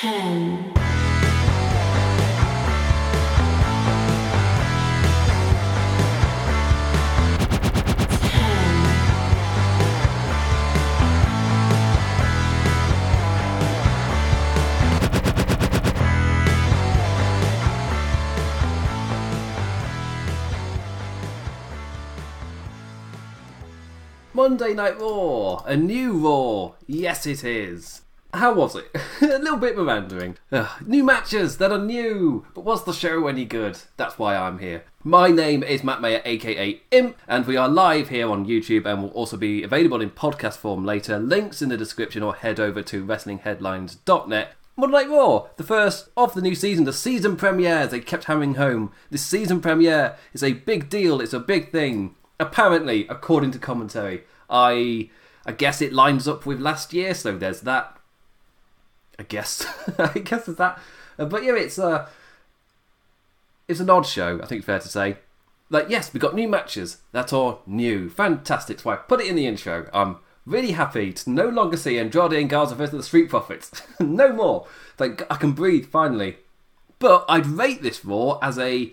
ten, Monday Night Raw, a new Raw. Yes, it is. How was it? a little bit meandering. Ugh, new matches that are new, but was the show any good? That's why I'm here. My name is Matt Mayer, aka Imp, and we are live here on YouTube and will also be available in podcast form later. Links in the description or head over to WrestlingHeadlines.net. Monday Night Raw, the first of the new season, the season premiere. They kept hammering home. This season premiere is a big deal. It's a big thing. Apparently, according to commentary, I I guess it lines up with last year. So there's that. I guess I guess there's that. Uh, but yeah, it's uh it's an odd show. I think fair to say. Like yes, we got new matches that are new, fantastic. So I put it in the intro. I'm really happy to no longer see Andrade and Garza versus the Street Profits. no more. Like I can breathe finally. But I'd rate this Raw as a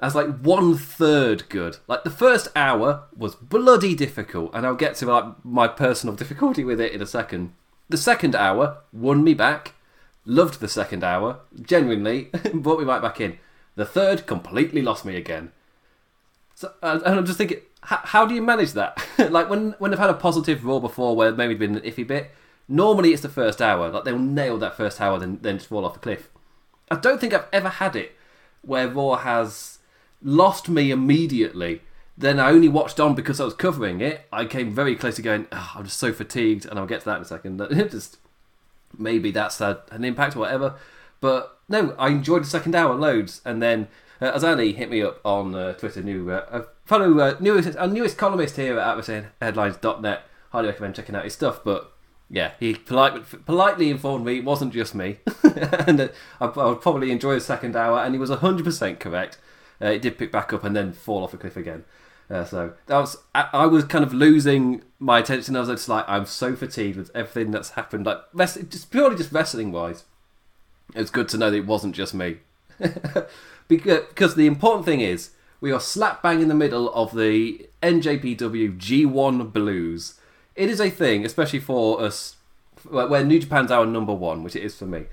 as like one third good. Like the first hour was bloody difficult, and I'll get to like my personal difficulty with it in a second. The second hour won me back. Loved the second hour. Genuinely brought me right back in. The third completely lost me again. So, and and I'm just thinking, how, how do you manage that? like when when they've had a positive raw before, where maybe it'd been an iffy bit. Normally it's the first hour. Like they'll nail that first hour, then then just fall off a cliff. I don't think I've ever had it where Raw has lost me immediately. Then I only watched on because I was covering it. I came very close to going, oh, I'm just so fatigued, and I'll get to that in a second. just maybe that's had an impact or whatever. But no, I enjoyed the second hour loads, and then uh, Azani hit me up on uh, Twitter. New uh, uh, follow uh, newest our newest columnist here at AtmosphereHeadlines.net. Highly recommend checking out his stuff. But yeah, he polite, politely informed me it wasn't just me, and that I, I would probably enjoy the second hour. And he was hundred percent correct. Uh, it did pick back up and then fall off a cliff again. Uh, so that was I, I was kind of losing my attention. I was just like, I'm so fatigued with everything that's happened. Like wrestling, just purely just wrestling wise, it's good to know that it wasn't just me. because, because the important thing is we are slap bang in the middle of the NJPW G1 Blues. It is a thing, especially for us, where New Japan's our number one, which it is for me.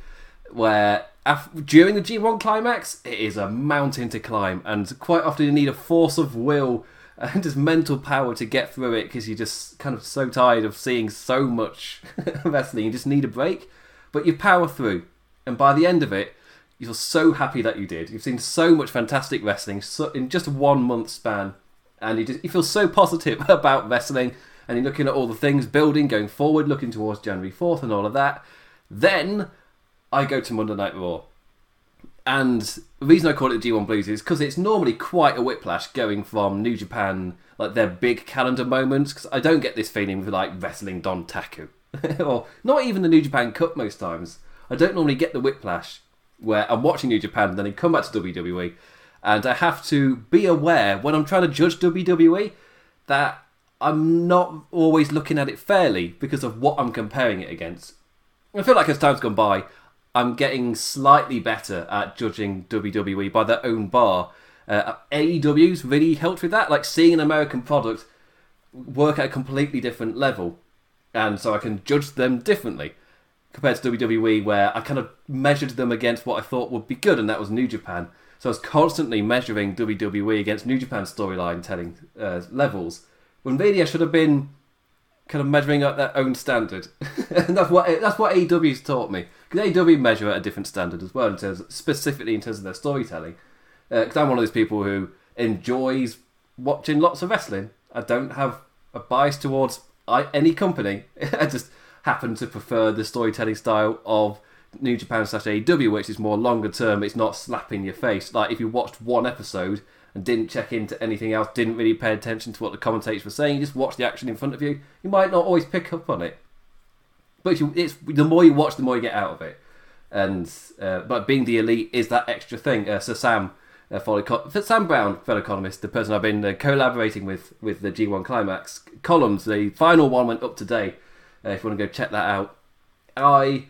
Where af- during the G1 climax, it is a mountain to climb, and quite often you need a force of will and just mental power to get through it because you're just kind of so tired of seeing so much wrestling. You just need a break, but you power through, and by the end of it, you're so happy that you did. You've seen so much fantastic wrestling so, in just one month span, and you just you feel so positive about wrestling, and you're looking at all the things building, going forward, looking towards January fourth, and all of that. Then I go to Monday Night Raw. And the reason I call it the G1 Blues is because it's normally quite a whiplash going from New Japan, like their big calendar moments. Because I don't get this feeling with like wrestling Dontaku, or not even the New Japan Cup most times. I don't normally get the whiplash where I'm watching New Japan and then I come back to WWE, and I have to be aware when I'm trying to judge WWE that I'm not always looking at it fairly because of what I'm comparing it against. I feel like as time's gone by, I'm getting slightly better at judging WWE by their own bar. Uh, AEW's really helped with that, like seeing an American product work at a completely different level, and so I can judge them differently compared to WWE, where I kind of measured them against what I thought would be good, and that was New Japan. So I was constantly measuring WWE against New Japan storyline telling uh, levels, when really I should have been kind of measuring up their own standard. and that's what that's what AEW's taught me. Because AEW measure at a different standard as well, in terms specifically in terms of their storytelling. Uh, because I'm one of those people who enjoys watching lots of wrestling. I don't have a bias towards I, any company. I just happen to prefer the storytelling style of New Japan slash AEW, which is more longer term. It's not slapping your face. Like if you watched one episode and didn't check into anything else, didn't really pay attention to what the commentators were saying, you just watched the action in front of you, you might not always pick up on it. You, it's the more you watch, the more you get out of it. And uh, but being the elite is that extra thing. Uh, so Sam, uh, fellow Sam Brown, fellow economist, the person I've been uh, collaborating with with the G1 Climax columns, the final one went up today. Uh, if you want to go check that out, I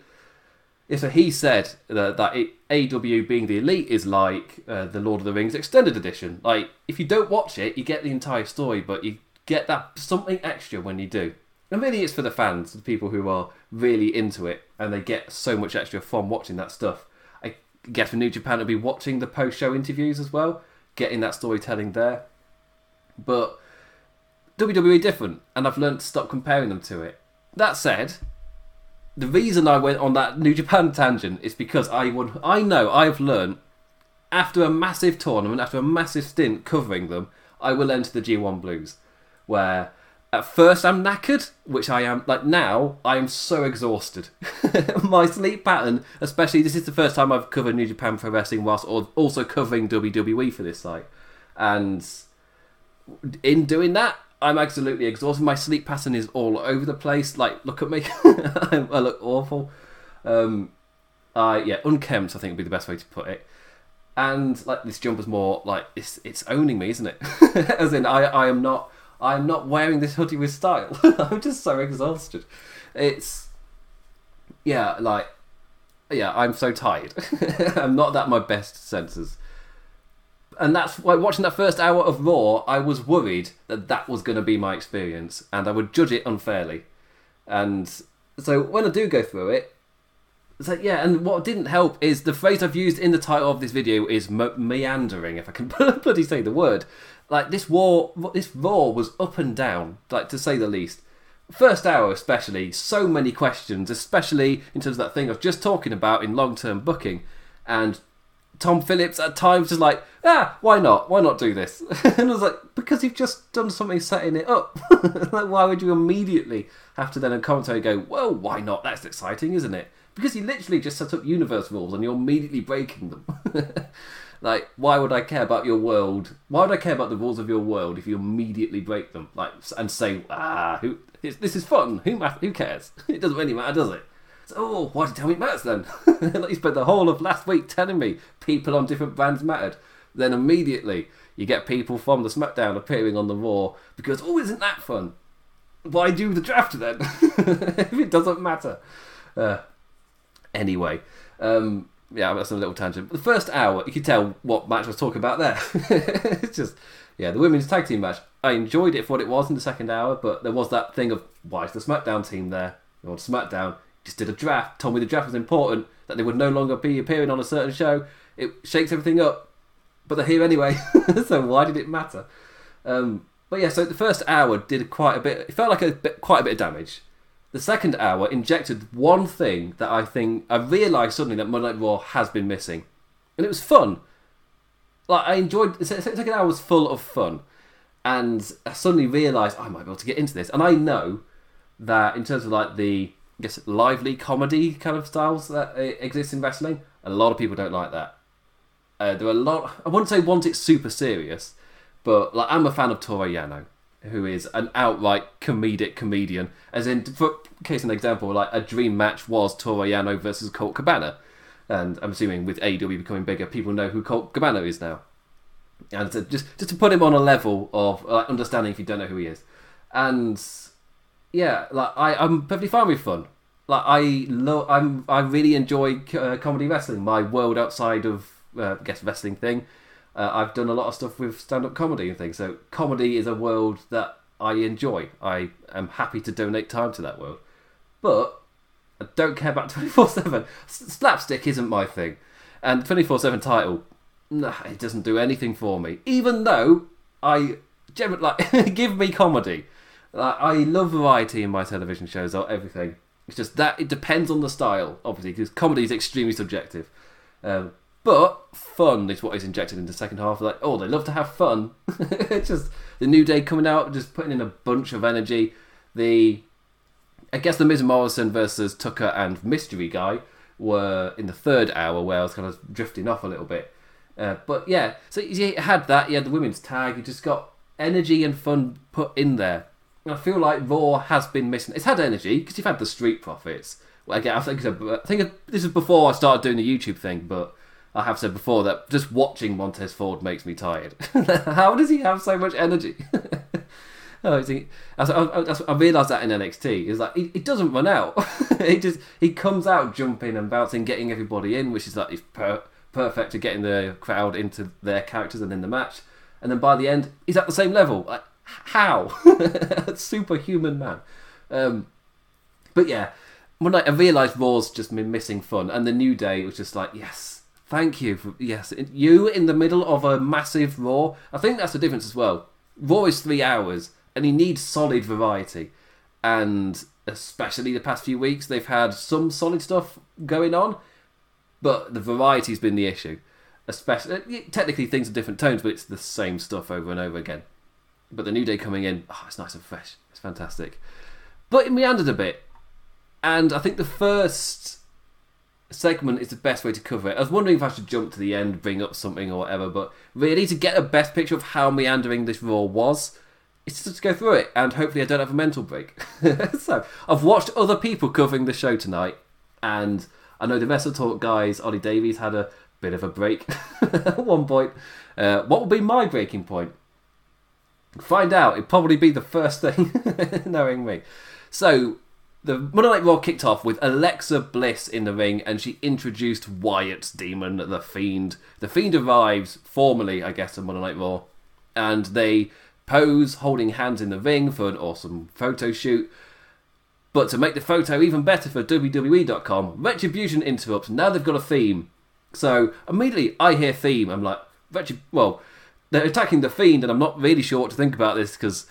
Yeah, so he said that, that it, AEW being the elite is like uh, the Lord of the Rings extended edition. Like, if you don't watch it, you get the entire story, but you get that something extra when you do. And really, it's for the fans, the people who are really into it, and they get so much extra from watching that stuff. I guess for New Japan, it'll be watching the post-show interviews as well, getting that storytelling there. But WWE different, and I've learned to stop comparing them to it. That said, the reason I went on that New Japan tangent is because I would I know I've learned after a massive tournament, after a massive stint covering them, I will enter the G1 Blues, where at first I'm knackered, which I am like now I am so exhausted. My sleep pattern, especially this is the first time I've covered New Japan Pro Wrestling whilst also covering WWE for this site, and in doing that, I'm absolutely exhausted. My sleep pattern is all over the place. Like, look at me, I look awful. Um, yeah, unkempt. I think would be the best way to put it. And like this jumper's more like it's it's owning me, isn't it? As in, I I am not I'm not wearing this hoodie with style. I'm just so exhausted. It's yeah, like yeah, I'm so tired. I'm not at my best senses and that's why watching that first hour of Raw, I was worried that that was going to be my experience, and I would judge it unfairly. And so when I do go through it, like yeah. And what didn't help is the phrase I've used in the title of this video is me- meandering, if I can bloody say the word. Like this war, this Raw was up and down, like to say the least. First hour, especially, so many questions, especially in terms of that thing I was just talking about in long term booking. And Tom Phillips at times is like, ah, why not? Why not do this? and I was like, because you've just done something setting it up. like, why would you immediately have to then in commentary go, well, why not? That's exciting, isn't it? Because you literally just set up universe rules and you're immediately breaking them. like, why would I care about your world? Why would I care about the rules of your world if you immediately break them? Like, and say, ah, who, this is fun. Who, who cares? It doesn't really matter, does it? So, oh, why did you tell me it matters then? like you spent the whole of last week telling me people on different brands mattered. Then immediately you get people from the SmackDown appearing on the Raw because, oh, isn't that fun? Why do the draft then? if it doesn't matter. Uh, anyway, um, yeah, that's a little tangent. The first hour, you could tell what match I was talking about there. it's just, yeah, the women's tag team match. I enjoyed it for what it was in the second hour, but there was that thing of why is the SmackDown team there? On SmackDown, just did a draft, told me the draft was important, that they would no longer be appearing on a certain show. It shakes everything up, but they're here anyway, so why did it matter? Um, but yeah, so the first hour did quite a bit. It felt like a bit, quite a bit of damage. The second hour injected one thing that I think I realised suddenly that Monday Night Raw has been missing, and it was fun. Like I enjoyed. The second hour was full of fun, and I suddenly realised I might be able to get into this. And I know that in terms of like the I guess lively comedy kind of styles that uh, exist in wrestling. A lot of people don't like that. Uh, there are a lot. I wouldn't say want it super serious, but like I'm a fan of Toru Yano, who is an outright comedic comedian. As in, for case an example, like a dream match was Toru Yano versus Colt Cabana, and I'm assuming with AEW becoming bigger, people know who Colt Cabana is now. And to, just just to put him on a level of like, understanding if you don't know who he is, and yeah, like I, I'm perfectly fine with fun. Like I love, I'm, I really enjoy uh, comedy wrestling. My world outside of, uh, I guess, wrestling thing. Uh, I've done a lot of stuff with stand-up comedy and things. So comedy is a world that I enjoy. I am happy to donate time to that world, but I don't care about twenty four seven. Slapstick isn't my thing, and twenty four seven title, nah, it doesn't do anything for me. Even though I, like, give me comedy I love variety in my television shows or everything. It's just that it depends on the style, obviously, because comedy is extremely subjective. Um, but fun is what is injected into the second half. Like, oh, they love to have fun. it's just the new day coming out, just putting in a bunch of energy. The, I guess the Miz Morrison versus Tucker and Mystery Guy were in the third hour where I was kind of drifting off a little bit. Uh, but yeah, so you had that. You had the women's tag. You just got energy and fun put in there. I feel like Raw has been missing. It's had energy because you've had the Street Profits. Well, again, I think, I think this is before I started doing the YouTube thing, but I have said before that just watching Montez Ford makes me tired. How does he have so much energy? Oh, he, I, I, I realised that in NXT. It's like he, he doesn't run out. he just he comes out jumping and bouncing, getting everybody in, which is like is per, perfect to getting the crowd into their characters and in the match. And then by the end, he's at the same level. Like how? Superhuman man. Um, but yeah, when I, I realised Raw's just been missing fun, and the New Day was just like, yes, thank you for yes, you in the middle of a massive Raw. I think that's the difference as well. Raw is three hours, and he needs solid variety, and especially the past few weeks, they've had some solid stuff going on, but the variety's been the issue. Especially, uh, technically, things are different tones, but it's the same stuff over and over again. But the New Day coming in, oh, it's nice and fresh. It's fantastic. But it meandered a bit. And I think the first segment is the best way to cover it. I was wondering if I should jump to the end, bring up something or whatever, but really to get a best picture of how meandering this Raw was, it's just to go through it, and hopefully I don't have a mental break. so I've watched other people covering the show tonight, and I know the Wrestle Talk guys, Ollie Davies, had a bit of a break at one point. Uh, what will be my breaking point? Find out. It'd probably be the first thing, knowing me. So, the Monday Night Raw kicked off with Alexa Bliss in the ring, and she introduced Wyatt's demon, the Fiend. The Fiend arrives formally, I guess, on Monday Night Raw, and they pose holding hands in the ring for an awesome photo shoot. But to make the photo even better for WWE.com, Retribution interrupts. Now they've got a theme. So immediately I hear theme. I'm like, Retrib- well, they're attacking the Fiend, and I'm not really sure what to think about this because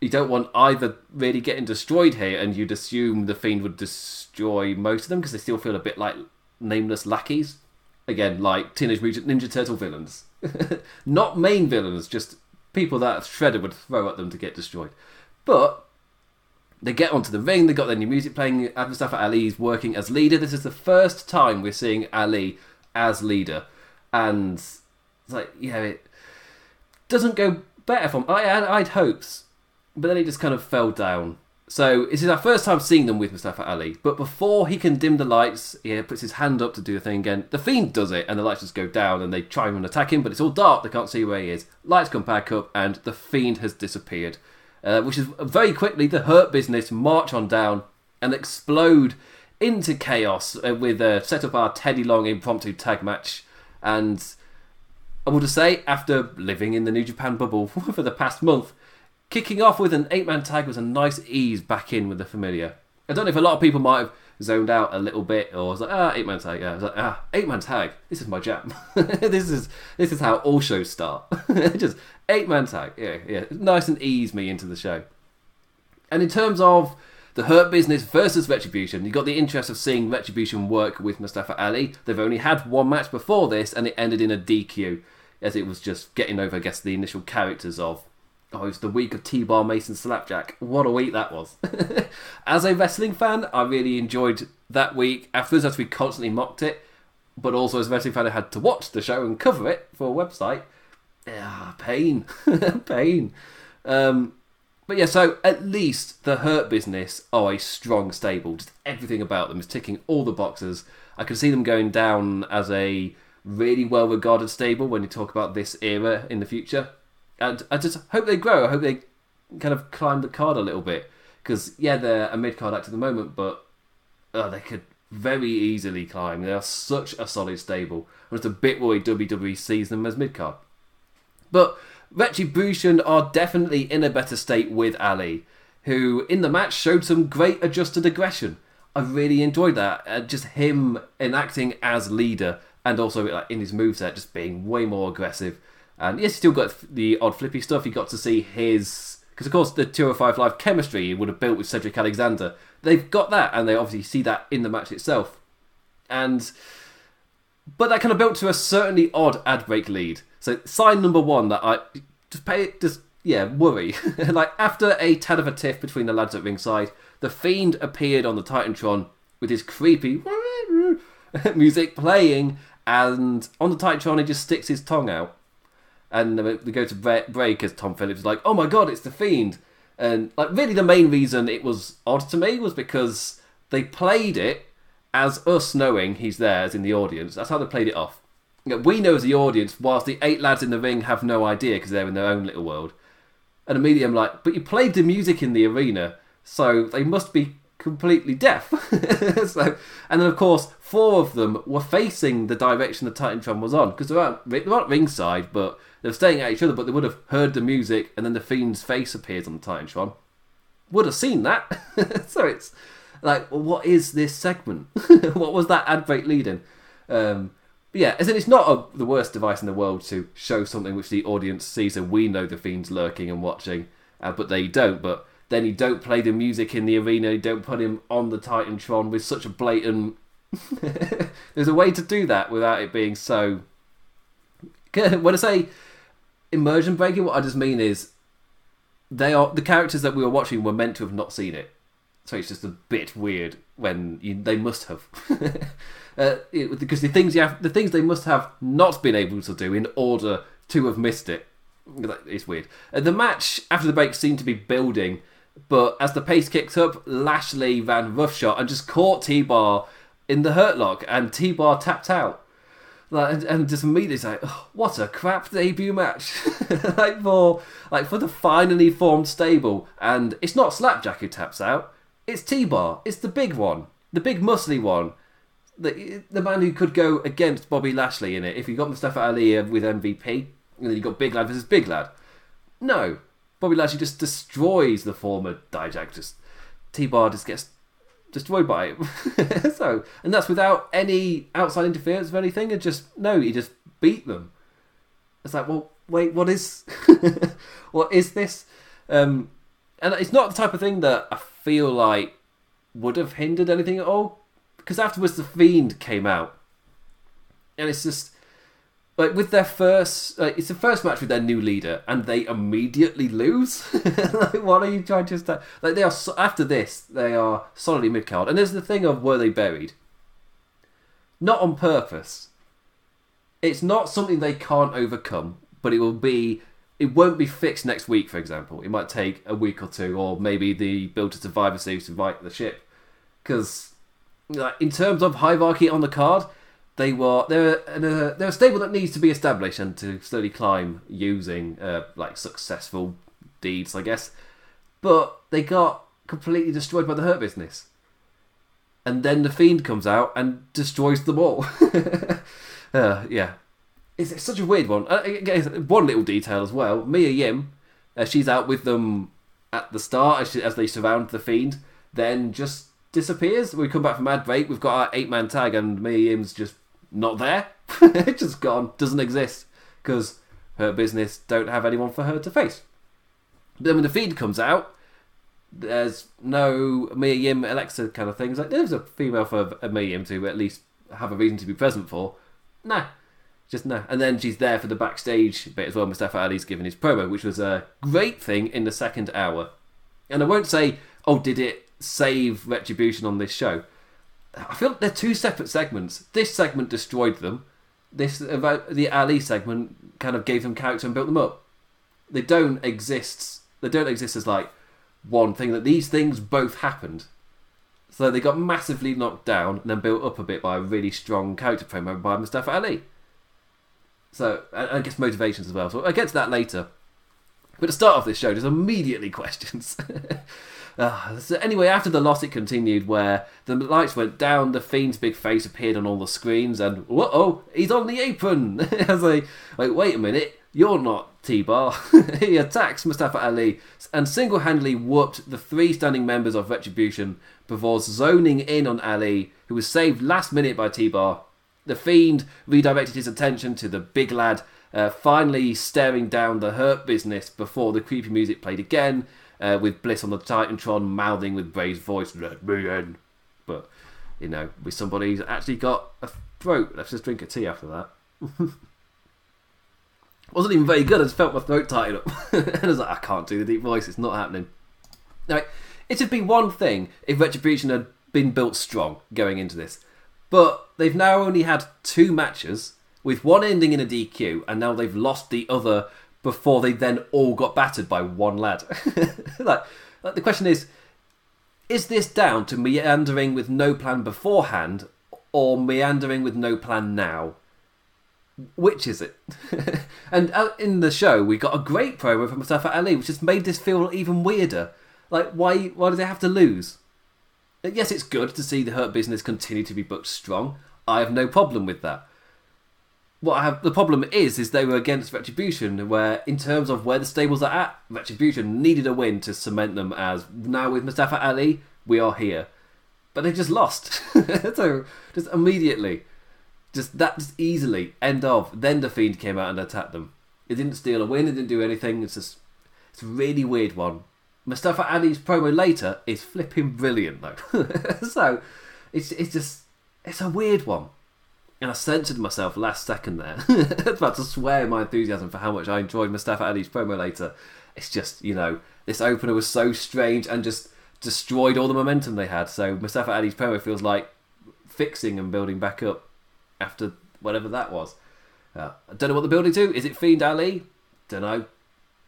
you don't want either really getting destroyed here, and you'd assume the Fiend would destroy most of them because they still feel a bit like nameless lackeys. Again, like Teenage Mutant Ninja Turtle villains. not main villains, just people that Shredder would throw at them to get destroyed. But they get onto the ring, they got their new music playing, Mustafa Ali's working as leader. This is the first time we're seeing Ali as leader. And it's like, yeah, it doesn't go better for. I, I, had hopes, but then he just kind of fell down. So this is our first time seeing them with Mustafa Ali. But before he can dim the lights, he puts his hand up to do the thing again. The Fiend does it, and the lights just go down, and they try and attack him, but it's all dark. They can't see where he is. Lights come back up, and the Fiend has disappeared. Uh, which is very quickly the Hurt Business march on down and explode into chaos uh, with a uh, set up our Teddy Long impromptu tag match. And I would say, after living in the New Japan bubble for the past month, kicking off with an eight man tag was a nice ease back in with the familiar. I don't know if a lot of people might have zoned out a little bit or was like, ah, eight man tag. Yeah, I was like, ah, eight man tag. This is my jam. this is this is how all shows start. Just eight man tag. Yeah, yeah. Nice and ease me into the show. And in terms of the Hurt Business versus Retribution, you got the interest of seeing Retribution work with Mustafa Ali. They've only had one match before this, and it ended in a DQ, as it was just getting over, I guess, the initial characters of Oh, it was the week of T-Bar Mason Slapjack. What a week that was. as a wrestling fan, I really enjoyed that week. Afterwards, as we constantly mocked it, but also as a wrestling fan, I had to watch the show and cover it for a website. Ah, pain. pain. Um, but yeah, so at least the Hurt Business are a strong stable. Just everything about them is ticking all the boxes. I can see them going down as a really well regarded stable when you talk about this era in the future and I just hope they grow. I hope they kind of climb the card a little bit because yeah, they're a mid card act at the moment, but uh, they could very easily climb. They are such a solid stable. I'm just a bit worried WWE sees them as mid card, but Retribution are definitely in a better state with Ali, who in the match showed some great adjusted aggression. I really enjoyed that. Uh, just him enacting as leader and also like in his moveset, just being way more aggressive and yes, he still got the odd flippy stuff. He got to see his because of course the 205 Live chemistry he would have built with Cedric Alexander. They've got that, and they obviously see that in the match itself. And but that kind of built to a certainly odd ad break lead. So sign number one that I just pay just yeah worry like after a tad of a tiff between the lads at ringside, the fiend appeared on the Titantron with his creepy music playing, and on the Titantron he just sticks his tongue out and we go to break as Tom Phillips is like, "Oh my god, it's the Fiend!" And like, really, the main reason it was odd to me was because they played it as us knowing he's there, as in the audience. That's how they played it off. We know as the audience, whilst the eight lads in the ring have no idea because they're in their own little world. And immediately I'm like, but you played the music in the arena, so they must be completely deaf. so, and then of course, four of them were facing the direction the Titantron was on because they weren't, they weren't ringside, but they were staying at each other. But they would have heard the music, and then the Fiend's face appears on the Titantron. Would have seen that. so it's like, well, what is this segment? what was that ad break leading? Um, yeah, as in, it's not a, the worst device in the world to show something which the audience sees, and we know the Fiend's lurking and watching, uh, but they don't. But then you don't play the music in the arena, you don't put him on the Titantron with such a blatant. There's a way to do that without it being so. When I say immersion breaking, what I just mean is they are the characters that we were watching were meant to have not seen it, so it's just a bit weird when you, they must have. uh, it, because the things you have, the things they must have not been able to do in order to have missed it. It's weird. Uh, the match after the break seemed to be building but as the pace kicked up, Lashley ran roughshot and just caught T Bar in the hurt lock, and T Bar tapped out. Like, and, and just immediately like, oh, what a crap debut match! like for like for the finally formed stable, and it's not Slapjack who taps out. It's T Bar. It's the big one, the big muscly one, the the man who could go against Bobby Lashley in it. If you got Mustafa Ali with MVP, and then you got Big Lad versus Big Lad. No, Bobby Lashley just destroys the former Dijak. Just T Bar just gets destroyed by it. so, and that's without any outside interference or anything. And just no, he just beat them. It's like, well, wait, what is, what is this? Um, and it's not the type of thing that I feel like would have hindered anything at all. Because afterwards, the Fiend came out, and it's just like with their first, it's the first match with their new leader, and they immediately lose. like, what are you trying to start? Like they are so, after this, they are solidly mid card, and there's the thing of were they buried? Not on purpose. It's not something they can't overcome, but it will be. It won't be fixed next week, for example. It might take a week or two, or maybe the Build to Survivor series to fight the ship. Because, like, in terms of hierarchy on the card, they were they're a, they're a stable that needs to be established and to slowly climb using uh, like successful deeds, I guess. But they got completely destroyed by the Hurt Business, and then the Fiend comes out and destroys them all. uh, yeah, it's, it's, such a weird one. Uh, one little detail as well: Mia Yim, uh, she's out with them at the start as, she, as they surround the Fiend, then just disappears. We come back from ad break. We've got our eight man tag, and Mia Yim's just not there. it's just gone. Doesn't exist because Hurt Business don't have anyone for her to face. Then when the Fiend comes out, there's no Mia Yim Alexa kind of things. Like there's a female for a Mia Yim to at least have a reason to be present for. Nah, just nah. And then she's there for the backstage bit as well. Mustafa Ali's giving his promo, which was a great thing in the second hour. And I won't say, oh, did it save Retribution on this show? I feel like they're two separate segments. This segment destroyed them. This about the Ali segment kind of gave them character and built them up. They don't exist. They don't exist as like one thing. That these things both happened. So they got massively knocked down and then built up a bit by a really strong character promo by Mustafa Ali. So I guess motivations as well. So I'll get to that later. But to start off this show, there's immediately questions. Uh, so anyway, after the loss, it continued where the lights went down, the Fiend's big face appeared on all the screens, and whoa, he's on the apron. As they like, wait a minute, you're not T-Bar. he attacks Mustafa Ali and single-handedly whooped the three standing members of Retribution before zoning in on Ali, who was saved last minute by T-Bar. The Fiend redirected his attention to the big lad, uh, finally staring down the Hurt business before the creepy music played again uh, with Bliss on the Titantron mouthing with Bray's voice, "Let me in." But you know, with somebody who's actually got a throat. Let's just drink a tea after that. Wasn't even very good. I just felt my throat tighten up, and I was like, I can't do the deep voice. It's not happening. Now, it'd be one thing if Retribution had been built strong going into this, but they've now only had two matches with one ending in a DQ, and now they've lost the other before they then all got battered by one lad. like, like, the question is is this down to meandering with no plan beforehand or meandering with no plan now? which is it? and uh, in the show, we got a great promo from Mustafa Ali, which just made this feel even weirder. Like, why? Why do they have to lose? Yes, it's good to see the Hurt Business continue to be booked strong. I have no problem with that. What have the problem is, is they were against Retribution, where in terms of where the stables are at, Retribution needed a win to cement them as now with Mustafa Ali, we are here. But they just lost, so just immediately, just that just easily end of. Then the Fiend came out and attacked them. It didn't steal a win. It didn't do anything. It's just it's a really weird one. Mustafa Ali's promo later is flipping brilliant though. so it's it's just it's a weird one. And I censored myself last second there. About to swear my enthusiasm for how much I enjoyed Mustafa Ali's promo later. It's just, you know, this opener was so strange and just destroyed all the momentum they had. So Mustafa Ali's promo feels like fixing and building back up after whatever that was. Uh, I don't know what they're building to. Is it Fiend Ali? Don't know.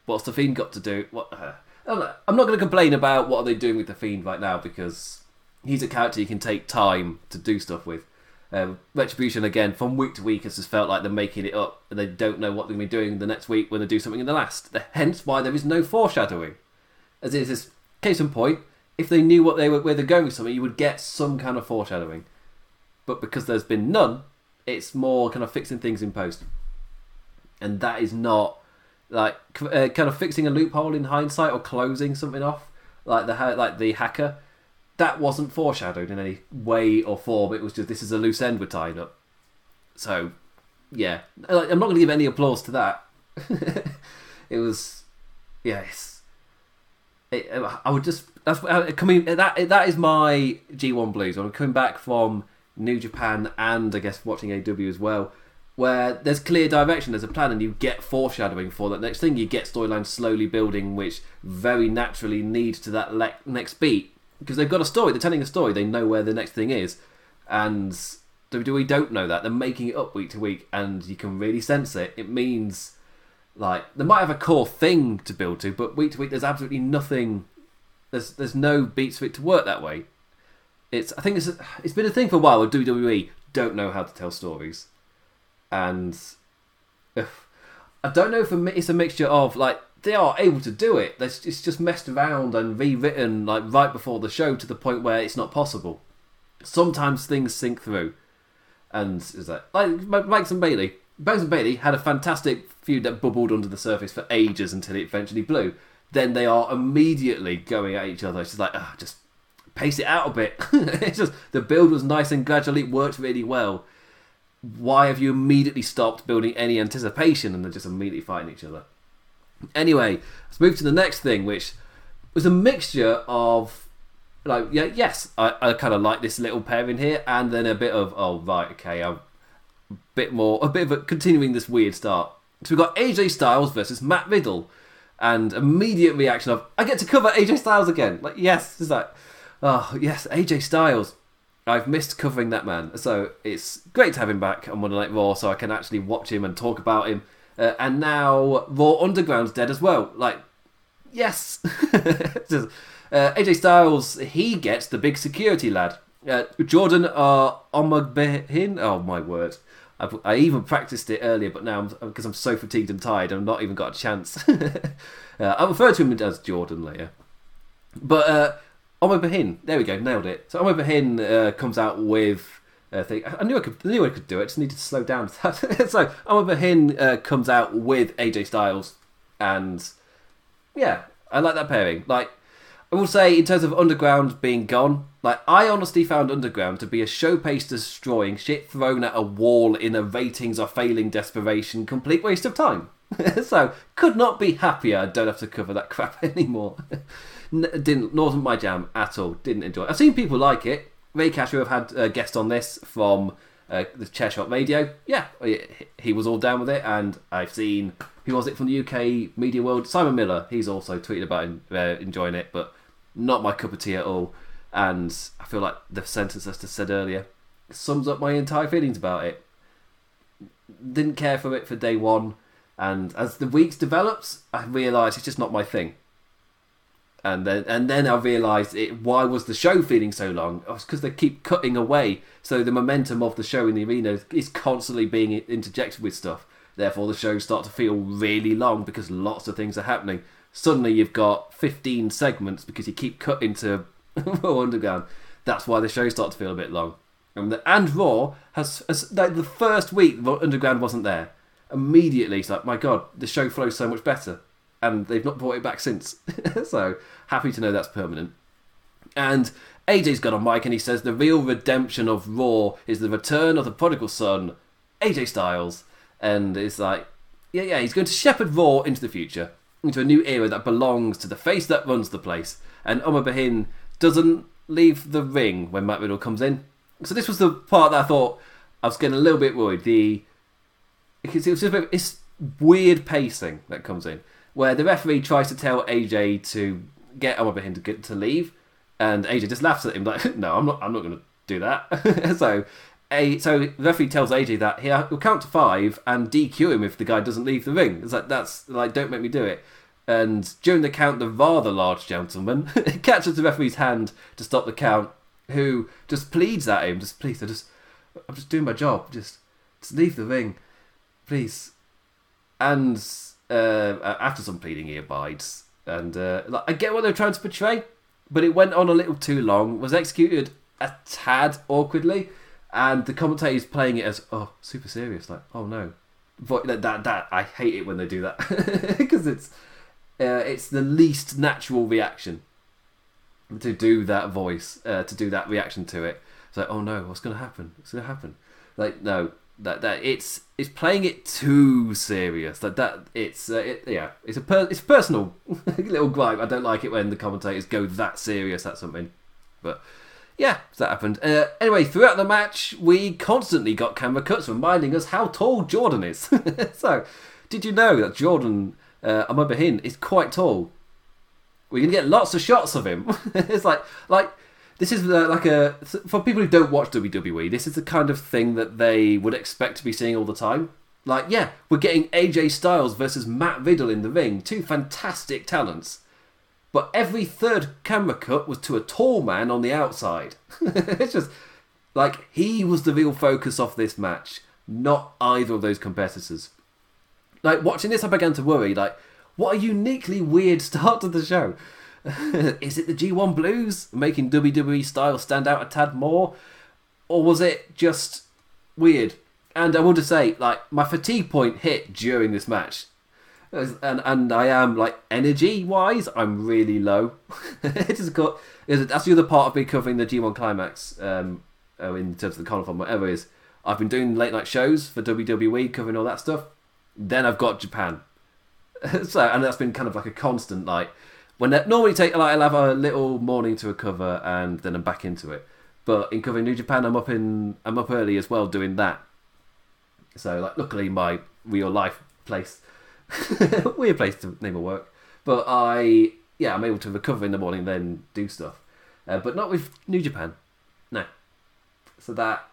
What's the Fiend got to do? What? Uh, I'm not going to complain about what are they doing with the Fiend right now because he's a character you can take time to do stuff with. Um, Retribution again from week to week has just felt like they're making it up and they don't know what they're going to be doing the next week when they do something in the last. Hence why there is no foreshadowing. As is this case in point, if they knew what they were where they're going with something, you would get some kind of foreshadowing. But because there's been none, it's more kind of fixing things in post, and that is not like uh, kind of fixing a loophole in hindsight or closing something off like the like the hacker. That wasn't foreshadowed in any way or form. It was just this is a loose end we're tying up. So, yeah, I'm not going to give any applause to that. it was, yes. It, I would just that's uh, coming. That that is my G1 blues. I'm coming back from New Japan and I guess watching AEW as well, where there's clear direction, there's a plan, and you get foreshadowing for that next thing. You get storyline slowly building, which very naturally leads to that le- next beat because they've got a story. They're telling a story. They know where the next thing is, and WWE don't know that. They're making it up week to week, and you can really sense it. It means like they might have a core thing to build to, but week to week there's absolutely nothing. There's there's no beats for it to work that way. It's I think it's it's been a thing for a while where WWE don't know how to tell stories, and if, I don't know if it's a mixture of like they are able to do it. It's just messed around and rewritten like right before the show to the point where it's not possible. Sometimes things sink through, and is that like Mike and Bayley? Banks and Bayley had a fantastic feud that bubbled under the surface for ages until it eventually blew. Then they are immediately going at each other. It's just like, ah, just pace it out a bit. it's just the build was nice and gradually it worked really well. Why have you immediately stopped building any anticipation and they're just immediately fighting each other? Anyway, let's move to the next thing, which was a mixture of like yeah, yes, I, I kind of like this little pair in here, and then a bit of oh right, okay, I'm a bit more, a bit of a, continuing this weird start. So we've got AJ Styles versus Matt Riddle, and immediate reaction of I get to cover AJ Styles again. Like yes, is that oh yes, AJ Styles. I've missed covering that man, so it's great to have him back on Monday Night Raw, so I can actually watch him and talk about him. Uh, and now Raw Underground's dead as well. Like, yes, uh, AJ Styles he gets the big security lad. Uh, Jordan uh, Omogbehin. Oh my word! I've, I even practiced it earlier, but now because I'm, I'm, so fatigued and tired, I've not even got a chance. uh, I'll refer to him as Jordan later. But uh, Omogbehin, there we go, nailed it. So Omogbehin uh, comes out with. Uh, thing. I knew I could. Knew I could do it. Just needed to slow down. so Omogbehin uh, comes out with AJ Styles, and yeah, I like that pairing. Like I will say, in terms of Underground being gone, like I honestly found Underground to be a showpace destroying, shit thrown at a wall in a ratings are failing desperation, complete waste of time. so could not be happier. I don't have to cover that crap anymore. didn't wasn't my jam at all. Didn't enjoy it. I've seen people like it. Ray Casher have had a guest on this from uh, the Chair Shot Radio. Yeah, he was all down with it, and I've seen who was it from the UK media world? Simon Miller. He's also tweeted about uh, enjoying it, but not my cup of tea at all. And I feel like the sentence I just said earlier sums up my entire feelings about it. Didn't care for it for day one, and as the weeks develops, I realise it's just not my thing. And then and then I realised it. Why was the show feeling so long? Oh, it's because they keep cutting away, so the momentum of the show in the arena is constantly being interjected with stuff. Therefore, the shows start to feel really long because lots of things are happening. Suddenly, you've got 15 segments because you keep cutting to Underground. That's why the shows start to feel a bit long. And, the, and Raw has, has like the first week Underground wasn't there. Immediately, it's like, my God, the show flows so much better. And they've not brought it back since. so happy to know that's permanent. And AJ's got a mic and he says the real redemption of Raw is the return of the prodigal son, AJ Styles. And it's like, yeah, yeah, he's going to shepherd Raw into the future, into a new era that belongs to the face that runs the place. And Omogbehin doesn't leave the ring when Matt Riddle comes in. So this was the part that I thought I was getting a little bit worried. The it's weird pacing that comes in where the referee tries to tell AJ to get Omogbehin to get to leave, and AJ just laughs at him like, "No, I'm not. I'm not going to do that." so. A, so the referee tells AJ that he'll count to five and DQ him if the guy doesn't leave the ring. It's like that's like don't make me do it. And during the count, the rather large gentleman catches the referee's hand to stop the count, who just pleads at him, just please, I just, I'm just doing my job, just, just leave the ring, please. And uh, after some pleading, he abides. And uh, like, I get what they're trying to portray, but it went on a little too long. Was executed a tad awkwardly, and the commentator is playing it as oh super serious, like oh no, but that that, that I hate it when they do that because it's uh, it's the least natural reaction to do that voice, uh, to do that reaction to it. It's like, oh no, what's going to happen? What's going to happen? Like, no, that that it's it's playing it too serious. That that it's uh, it, yeah, it's a per, it's a personal little gripe. I don't like it when the commentators go that serious at something, but. Yeah, that happened. Uh, anyway, throughout the match, we constantly got camera cuts reminding us how tall Jordan is. so, did you know that Jordan uh, Omogbehin is quite tall. We're gonna get lots of shots of him. it's like like this is uh, like a for people who don't watch WWE. This is the kind of thing that they would expect to be seeing all the time. Like, yeah, we're getting AJ Styles versus Matt Riddle in the ring, two fantastic talents. But every third camera cut was to a tall man on the outside. it's just like he was the real focus of this match, not either of those competitors like watching this, I began to worry. Like, what a uniquely weird start to the show. Is it the G1 Blues making WWE style stand out a tad more, or was it just weird? And I want to say, like, my fatigue point hit during this match, and and I am like energy wise, I'm really low. it has got that's the other part of me covering the G1 Climax um, uh, in terms of the column, whatever is. I've been doing late night shows for WWE, covering all that stuff then I've got Japan. so and that's been kind of like a constant like when normally take like I'll have a little morning to recover and then I'm back into it. But in covering New Japan, I'm up in I'm up early as well doing that. So like luckily my real life place, weird place to name a work, but I yeah I'm able to recover in the morning then do stuff, uh, but not with New Japan, no. So that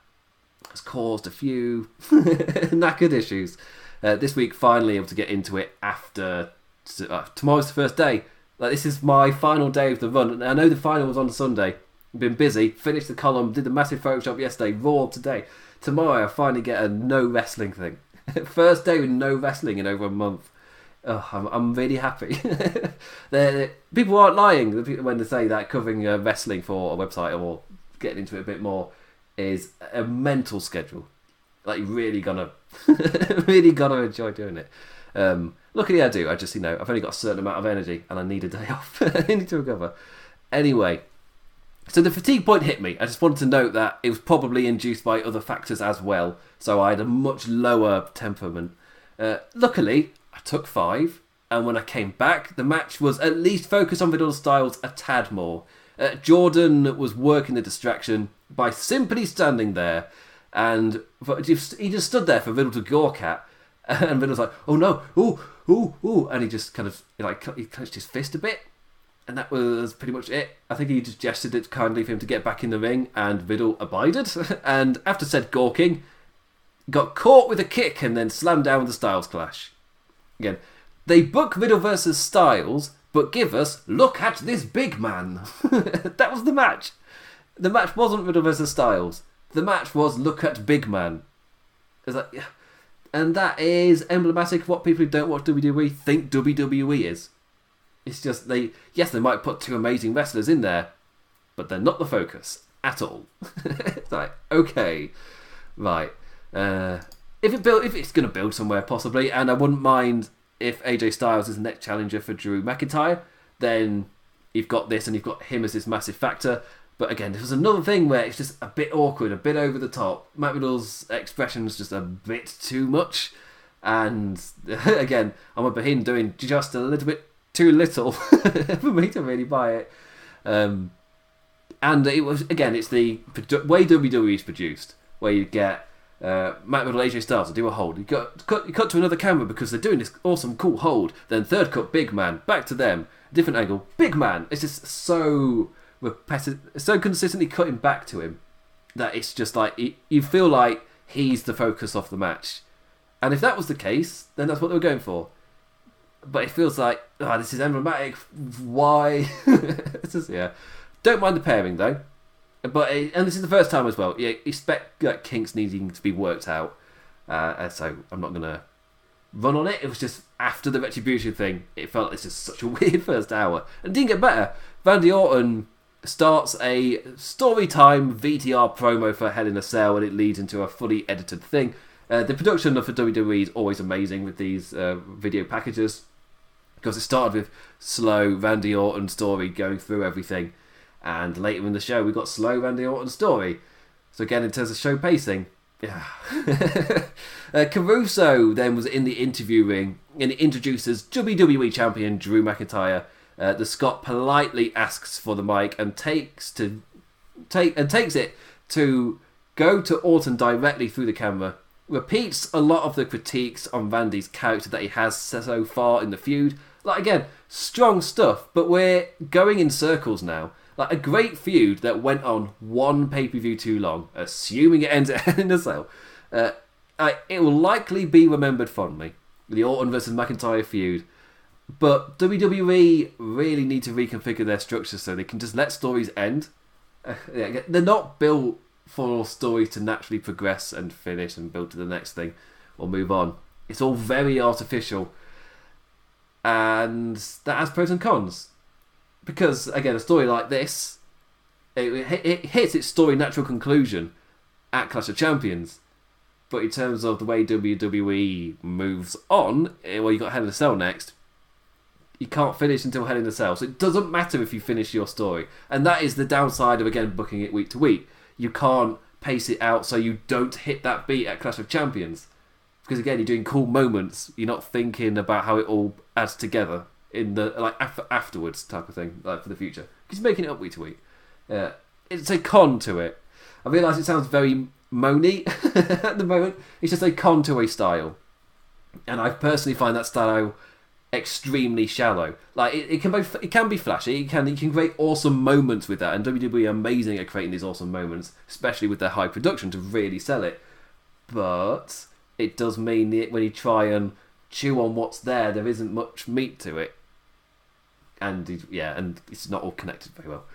has caused a few knackered issues. Uh, this week, finally able to get into it after uh, tomorrow's the first day. Like this is my final day of the run. and I know the final was on Sunday. Been busy. Finished the column. Did the massive Photoshop yesterday. Raw today. Tomorrow I finally get a no wrestling thing. first day with no wrestling in over a month. Oh, I'm, I'm really happy. people aren't lying when they say that covering uh, wrestling for a website or getting into it a bit more is a mental schedule. Like really gonna, really gonna enjoy doing it. Um, luckily, I do. I just you know I've only got a certain amount of energy, and I need a day off. I need to recover. Anyway, so the fatigue point hit me. I just wanted to note that it was probably induced by other factors as well. So I had a much lower temperament. Uh, luckily, I took five, and when I came back, the match was at least focused on Vidal Styles a tad more. Uh, Jordan was working the distraction by simply standing there and he just stood there for Riddle to gawk at, and Riddle's like, "Oh no, ooh, ooh, ooh," and he just kind of like he clenched his fist a bit, and that was pretty much it. I think he just gestured it kindly for him to get back in the ring, and Riddle abided. and after said gawking, got caught with a kick and then slammed down with the Styles Clash. Again, they book Riddle versus Styles, but give us look at this big man. that was the match. The match wasn't Riddle versus Styles. The match was look at big man. It's like, yeah. And that is emblematic of what people who don't watch WWE think WWE is. It's just they, yes, they might put two amazing wrestlers in there, but they're not the focus at all. it's like, okay, right. Uh, if it build, if it's going to build somewhere possibly, and I wouldn't mind if AJ Styles is the next challenger for Drew McIntyre, then you've got this and you've got him as this massive factor. But again, this was another thing where it's just a bit awkward, a bit over the top. Matt Riddle's expression is just a bit too much. And again, I'm remember him doing just a little bit too little for me to really buy it. Um, and it was again, it's the way WWE is produced, where you get uh, Matt Riddle, AJ Styles do a hold. You got cut, you cut to another camera because they're doing this awesome, cool hold. Then third cut, big man, back to them, different angle, big man. It's just so repetitive, so consistently cutting back to him that it's just like you feel like he's the focus of the match. And if that was the case, then that's what they were going for. But it feels like, oh, this is emblematic. Why? it's just, yeah. Don't mind the pairing though, but it, and this is the first time as well. Yeah, expect like kinks needing to be worked out. Uh, so I'm not gonna run on it. It was just after the retribution thing. It felt like this is such a weird first hour, and didn't get better. Randy Orton starts a story time VTR promo for Hell in a Cell, and it leads into a fully edited thing. Uh, the production for WWE is always amazing with these uh, video packages because it started with slow Randy Orton story going through everything and later in the show, we got slow Randy Orton story. So again, in terms of show pacing, yeah. uh, Caruso then was in the interview ring and introduces WWE champion Drew McIntyre. Uh, the Scot politely asks for the mic and takes to take and takes it to go to Orton directly through the camera. Repeats a lot of the critiques on Randy's character that he has so far in the feud. Like again, strong stuff, but we're going in circles now. Like a great feud that went on one pay per view too long, assuming it ends in a. Uh, it will likely be remembered fondly. The Orton versus McIntyre feud. But WWE really need to reconfigure their structure so they can just let stories end. Uh, they're not built for stories to naturally progress and finish and build to the next thing or move on. It's all very artificial. And that has pros and cons because again, a story like this, it, it hits its story natural conclusion at Clash of Champions. But in terms of the way WWE moves on, eh, well, you got Hell in a Cell next. You can't finish until Hell in a Cell, so it doesn't matter if you finish your story, and that is the downside of again booking it week to week. You can't pace it out so you don't hit that beat at Clash of Champions, because again you're doing cool moments. You're not thinking about how it all adds together in the like af- afterwards type of thing, like for the future. He's making it up week to week. Yeah, it's a con to it. I realise it sounds very moany at the moment. It's just a con to a style, and I personally find that style extremely shallow. Like it, it can be it can be flashy. It can it can create awesome moments with that, and WWE amazing at creating these awesome moments, especially with their high production to really sell it. But it does mean that when you try and chew on what's there, there isn't much meat to it and yeah, and it's not all connected very well.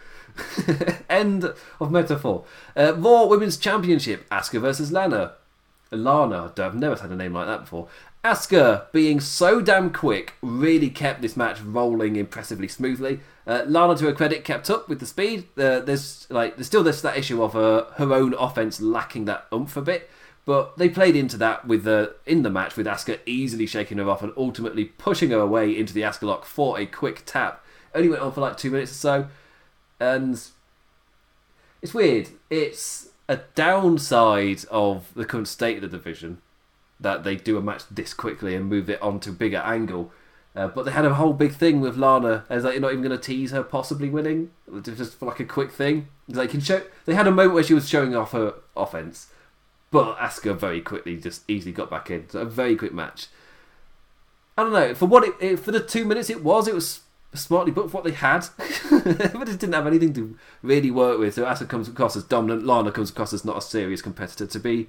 End of metaphor. Uh, Raw Women's Championship: Asuka versus Lana. Lana, I've never had a name like that before. Asuka, being so damn quick, really kept this match rolling impressively smoothly. Uh, Lana, to her credit, kept up with the speed. Uh, there's like there's still this that issue of her her own offense lacking that oomph a bit, but they played into that with the in the match with Asuka easily shaking her off and ultimately pushing her away into the Asuka lock for a quick tap. Only went on for like two minutes or so, and it's weird. It's a downside of the current state of the division that they do a match this quickly and move it on to a bigger angle. Uh, but they had a whole big thing with Lana as like you're not even going to tease her possibly winning, just for like a quick thing. Like can show. They had a moment where she was showing off her offense but Asuka very quickly just easily got back in. So a very quick match. I don't know. For what it, it, for the two minutes it was, it was smartly booked for what they had, but it didn't have anything to really work with. So Asuka comes across as dominant. Lana comes across as not a serious competitor to be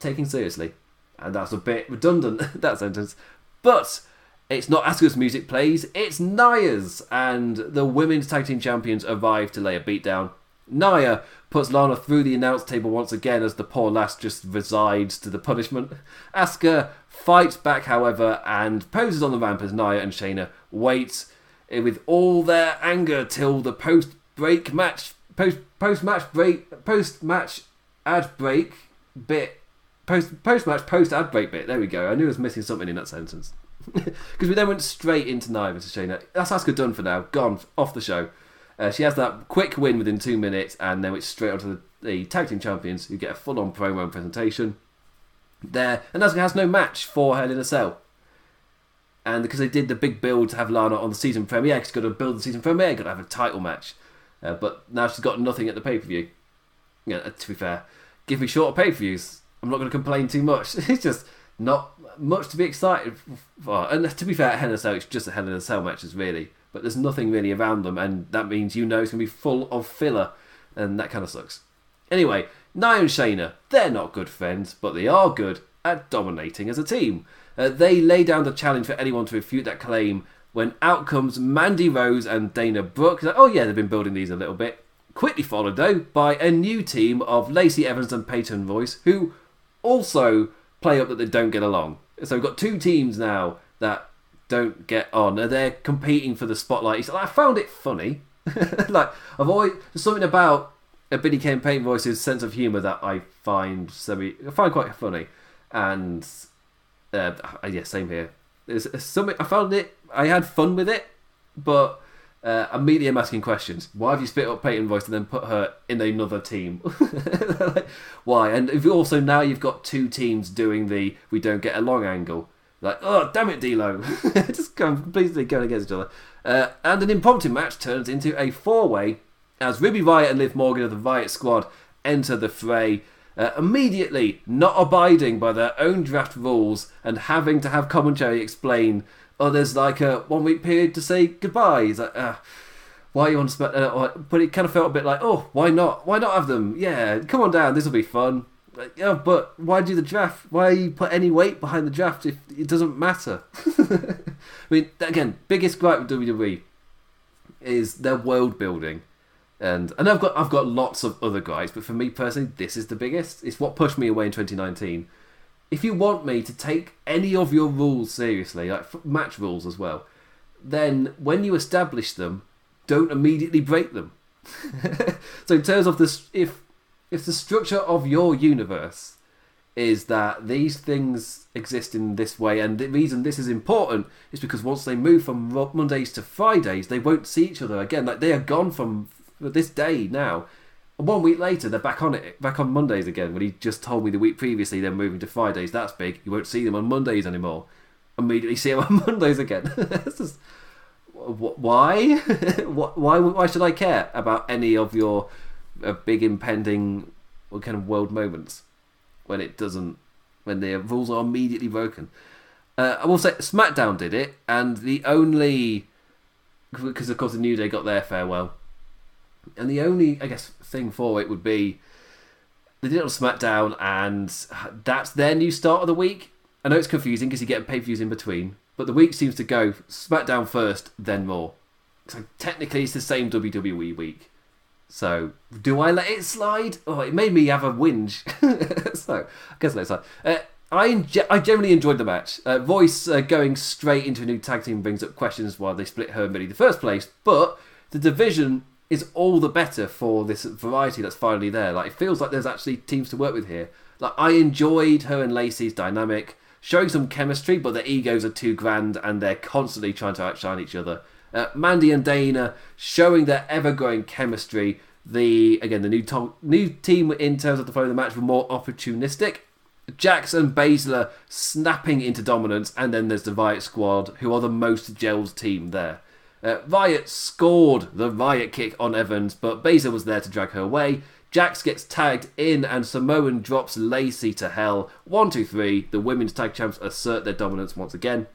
taken seriously, and that's a bit redundant that sentence. But It's not Asuka's music plays, it's Nia's, and the women's tag team champions arrive to lay a beatdown. Nia puts Lana through the announce table once again as the poor lass just resides to the punishment. Asuka fights back, however, and poses on the ramp as Nia and Shayna wait with all their anger till the post break match post post match break post match ad break bit post post match post ad break bit. There we go. I knew I was missing something in that sentence because we then went straight into Nia versus Shayna. That's Asuka done for now. Gone off the show. Uh, she has that quick win within two minutes, and then it's straight onto the, the tag team champions who get a full on promo and presentation. There, and Asuka has no match for Hell in a Cell. And because they did the big build to have Lana on the season premiere, because got to build the season premiere, got to have a title match. Uh, but now she's got nothing at the pay per view. Yeah, to be fair, give me shorter pay per views. I'm not going to complain too much. It's just not much to be excited for. And to be fair, Hell in a Cell, it's just a Hell in a Cell matches, really. But there's nothing really around them, and that means you know it's going to be full of filler, and that kind of sucks. Anyway, Nia and Shayna, they're not good friends, but they are good at dominating as a team. Uh, they lay down the challenge for anyone to refute that claim when out comes Mandy Rose and Dana Brooke. Like, oh, yeah, they've been building these a little bit. Quickly followed, though, by a new team of Lacey Evans and Peyton Royce, who also play up that they don't get along. So we've got two teams now that don't get on. and They're competing for the spotlight. So I found it funny. like I've always there's something about a and Peyton Royce's sense of humour that I find semi I find quite funny, and uh, yeah, same here. There's something I found it. I had fun with it, but uh, immediately I'm asking questions. Why have you split up Peyton Royce and then put her in another team? like, why? And if also now you've got two teams doing the we don't get along angle. Like, oh damn it, D'Lo, just completely going against each other. Uh, and an impromptu match turns into a four-way as Ruby Riott and Liv Morgan of the Riott Squad enter the fray. Uh, immediately not abiding by their own draft rules and having to have commentary explain oh, there's like a one week period to say goodbye. He's like, uh, why you want to spend? Uh, but it kind of felt a bit like, oh, why not? Why not have them? Yeah, come on down. This will be fun. Like, yeah, but why do the draft? Why you put any weight behind the draft if it doesn't matter? I mean, again, biggest gripe with WWE is their world building. And and I've got I've got lots of other gripes, but for me personally, this is the biggest. It's what pushed me away in 2019 if you want me to take any of your rules seriously, like match rules as well, then when you establish them, don't immediately break them. so in terms of this, if if the structure of your universe is that these things exist in this way, and the reason this is important is because once they move from Mondays to Fridays, they won't see each other again. Like they are gone from this day now. One week later, they're back on it, back on Mondays again. When he just told me the week previously they're moving to Fridays. That's big. You won't see them on Mondays anymore. Immediately see them on Mondays again. just, why? why? Why should I care about any of your uh, big impending what kind of world moments when it doesn't? When the rules are immediately broken. Uh, I will say SmackDown did it, and the only because of course the New Day got their farewell and the only, I guess, thing for it would be they did it on SmackDown, and that's their new start of the week. I know it's confusing because you get pay per views in between, but the week seems to go SmackDown first, then Raw. So technically, it's the same WWE week. So do I let it slide? Oh, it made me have a whinge. so I guess let it slide. Uh, I enje- I generally enjoyed the match. Uh, uh, going straight into a new tag team brings up questions why they split her and Billie in the first place, but the division is all the better for this variety that's finally there. Like it feels like there's actually teams to work with here. Like I enjoyed her and Lacey's dynamic, showing some chemistry, but their egos are too grand and they're constantly trying to outshine each other. Uh, Mandy and Dana showing their ever-growing chemistry. The again the new to- new team in terms of the flow of the match were more opportunistic. Jax and Baszler snapping into dominance, and then there's the Riott Squad, who are the most gelled team there. Uh, Riott scored the Riott kick on Evans, but Baszler was there to drag her away. Jax gets tagged in, and Samoan drops Lacey to hell. One, two, three. The women's tag champs assert their dominance once again.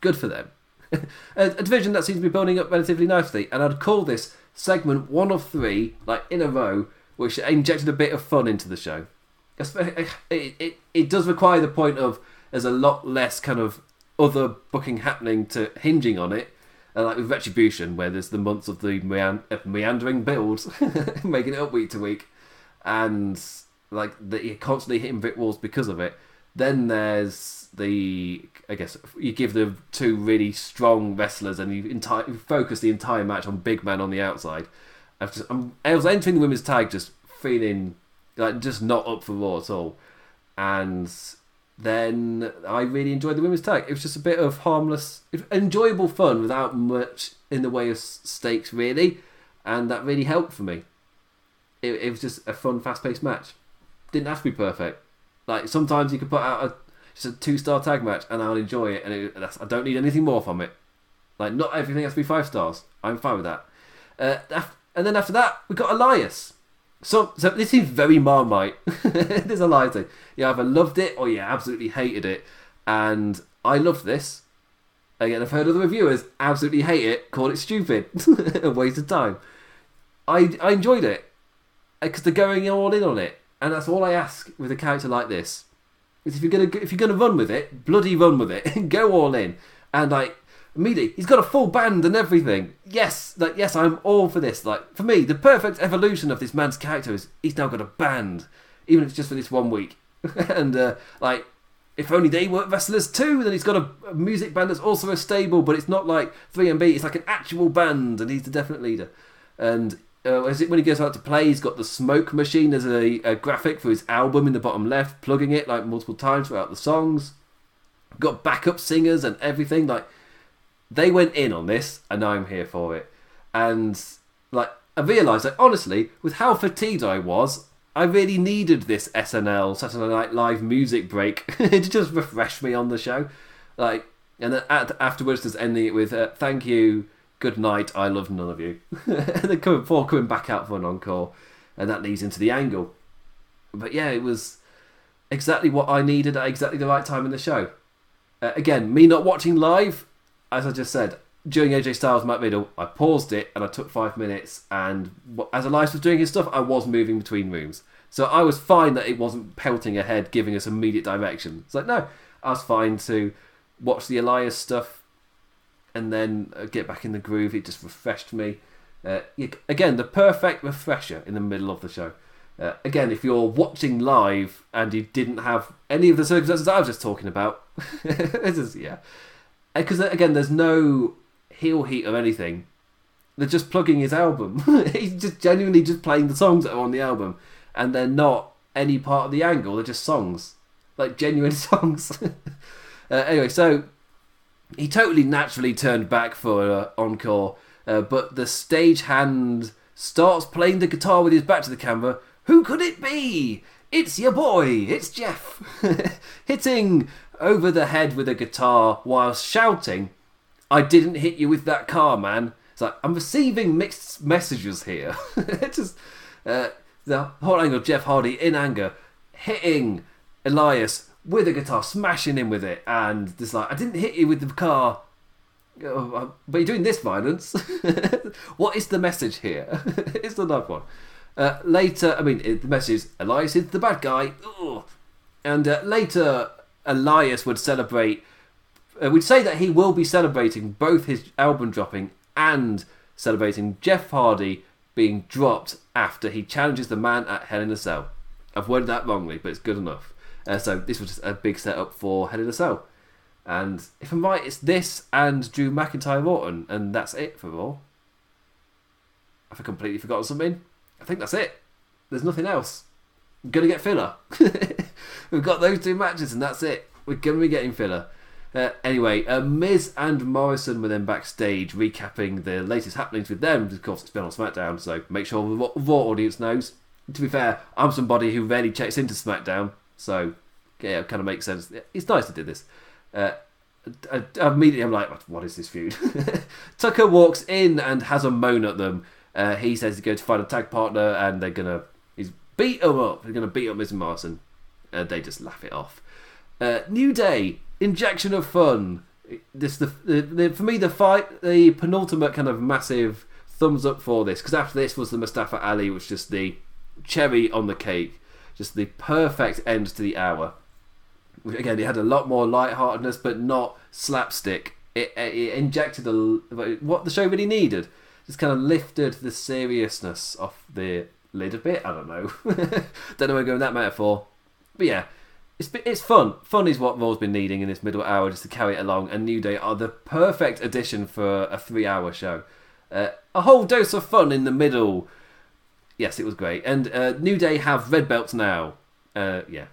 Good for them. a, a division that seems to be building up relatively nicely, and I'd call this segment one of three, like in a row, which injected a bit of fun into the show. It, it, it, it does require the point of there's a lot less kind of other booking happening to hinging on it. Uh, like with Retribution, where there's the months of the mean- meandering build, making it up week to week, and like that you're constantly hitting brick walls because of it. Then there's the I guess you give the two really strong wrestlers and you, entire, focus the entire match on big man on the outside. I was, I was entering the women's tag just feeling like just not up for Raw at all, and then I really enjoyed the women's tag. It was just a bit of harmless, enjoyable fun without much in the way of stakes really, and that really helped for me. It, it was just a fun, fast-paced match. Didn't have to be perfect. Like sometimes you could put out a just a two-star tag match and I'll enjoy it, and it, I don't need anything more from it. Like not everything has to be five stars. I'm fine with that. Uh, and then after that, we got Elias. So, so this is very Marmite. There's a thing. You either loved it or you absolutely hated it. And I loved this. Again, I've heard other reviewers absolutely hate it, call it stupid, a waste of time. I I enjoyed it because they're going all in on it, and that's all I ask with a character like this. Is if you're gonna if you're gonna run with it, bloody run with it, go all in, and like immediately he's got a full band and everything. Yes, like yes, I'm all for this. Like for me, the perfect evolution of this man's character is he's now got a band, even if it's just for this one week. and uh, like, if only they were wrestlers too. Then he's got a, music band that's also a stable, but it's not like 3MB. It's like an actual band, and he's the definite leader. And uh, it when he goes out to play, he's got the smoke machine as a, a graphic for his album in the bottom left, plugging it like multiple times throughout the songs. Got backup singers and everything. Like they went in on this, and I'm here for it. And like I realised that honestly, with how fatigued I was, I really needed this SNL Saturday Night Live music break to just refresh me on the show. Like, and then at, afterwards, just ending it with uh, "Thank you, good night, I love none of you," and then coming before coming back out for an encore, and that leads into the angle. But yeah, it was exactly what I needed at exactly the right time in the show. Uh, again, me not watching live, as I just said, during AJ Styles Matt Riddle, I paused it and I took five minutes. And as Elias was doing his stuff, I was moving between rooms, so I was fine that it wasn't pelting ahead, giving us immediate direction. It's like no, I was fine to watch the Elias stuff and then uh, get back in the groove. It just refreshed me. Uh, again, the perfect refresher in the middle of the show. Uh, again, if you're watching live and you didn't have any of the circumstances I was just talking about, this is yeah, because uh, again, there's no heel heat or anything. They're just plugging his album. He's just genuinely just playing the songs that are on the album, and they're not any part of the angle. They're just songs, like genuine songs. uh, anyway, so he totally naturally turned back for uh, encore, uh, but the stagehand starts playing the guitar with his back to the camera. Who could it be? It's your boy, it's Jeff, hitting over the head with a guitar while shouting I didn't hit you with that car, man. It's like I'm receiving mixed messages here. it's just uh, the whole angle Jeff Hardy in anger, hitting Elias with a guitar, smashing him with it, and just like I didn't hit you with the car, oh, uh, but you're doing this violence. what is the message here? it's the love one. Uh, later, I mean, the message is Elias is the bad guy, Ugh. and uh, later Elias would celebrate uh, we'd say that he will be celebrating both his album dropping and celebrating Jeff Hardy being dropped after he challenges the man at Hell in a Cell. I've worded that wrongly, but it's good enough. Uh, so this was just a big setup for Hell in a Cell. And if I'm right, it's this and Drew McIntyre Orton, and that's it for Raw. Have I completely forgotten something? I think that's it. There's nothing else. I'm gonna get filler. We've got those two matches, and that's it. We're gonna be getting filler. Uh, anyway, uh, Miz and Morrison were then backstage recapping the latest happenings with them. Of course, it's been on SmackDown, so make sure the Raw audience knows. To be fair, I'm somebody who rarely checks into SmackDown, so yeah, it kind of makes sense. It's nice to do this. Uh, I, I, immediately, I'm like, what is this feud? Tucker walks in and has a moan at them. Uh, he says he's going to find a tag partner, and they're gonna he's beat him up. They're gonna beat up Miz and Morrison. Uh, they just laugh it off. Uh, New Day injection of fun. This the, the, the, for me the fight the penultimate kind of massive thumbs up for this because after this was the Mustafa Ali, which just the cherry on the cake, just the perfect end to the hour. again, it had a lot more lightheartedness, but not slapstick. It, it injected a, what the show really needed. Just kind of lifted the seriousness off the lid a bit. I don't know. don't know where I'm going with that metaphor. But yeah, it's it's fun. Fun is what Raw's been needing in this middle hour just to carry it along. And New Day are the perfect addition for a three-hour show. Uh, a whole dose of fun in the middle. Yes, it was great. And uh, New Day have red belts now. Uh, yeah.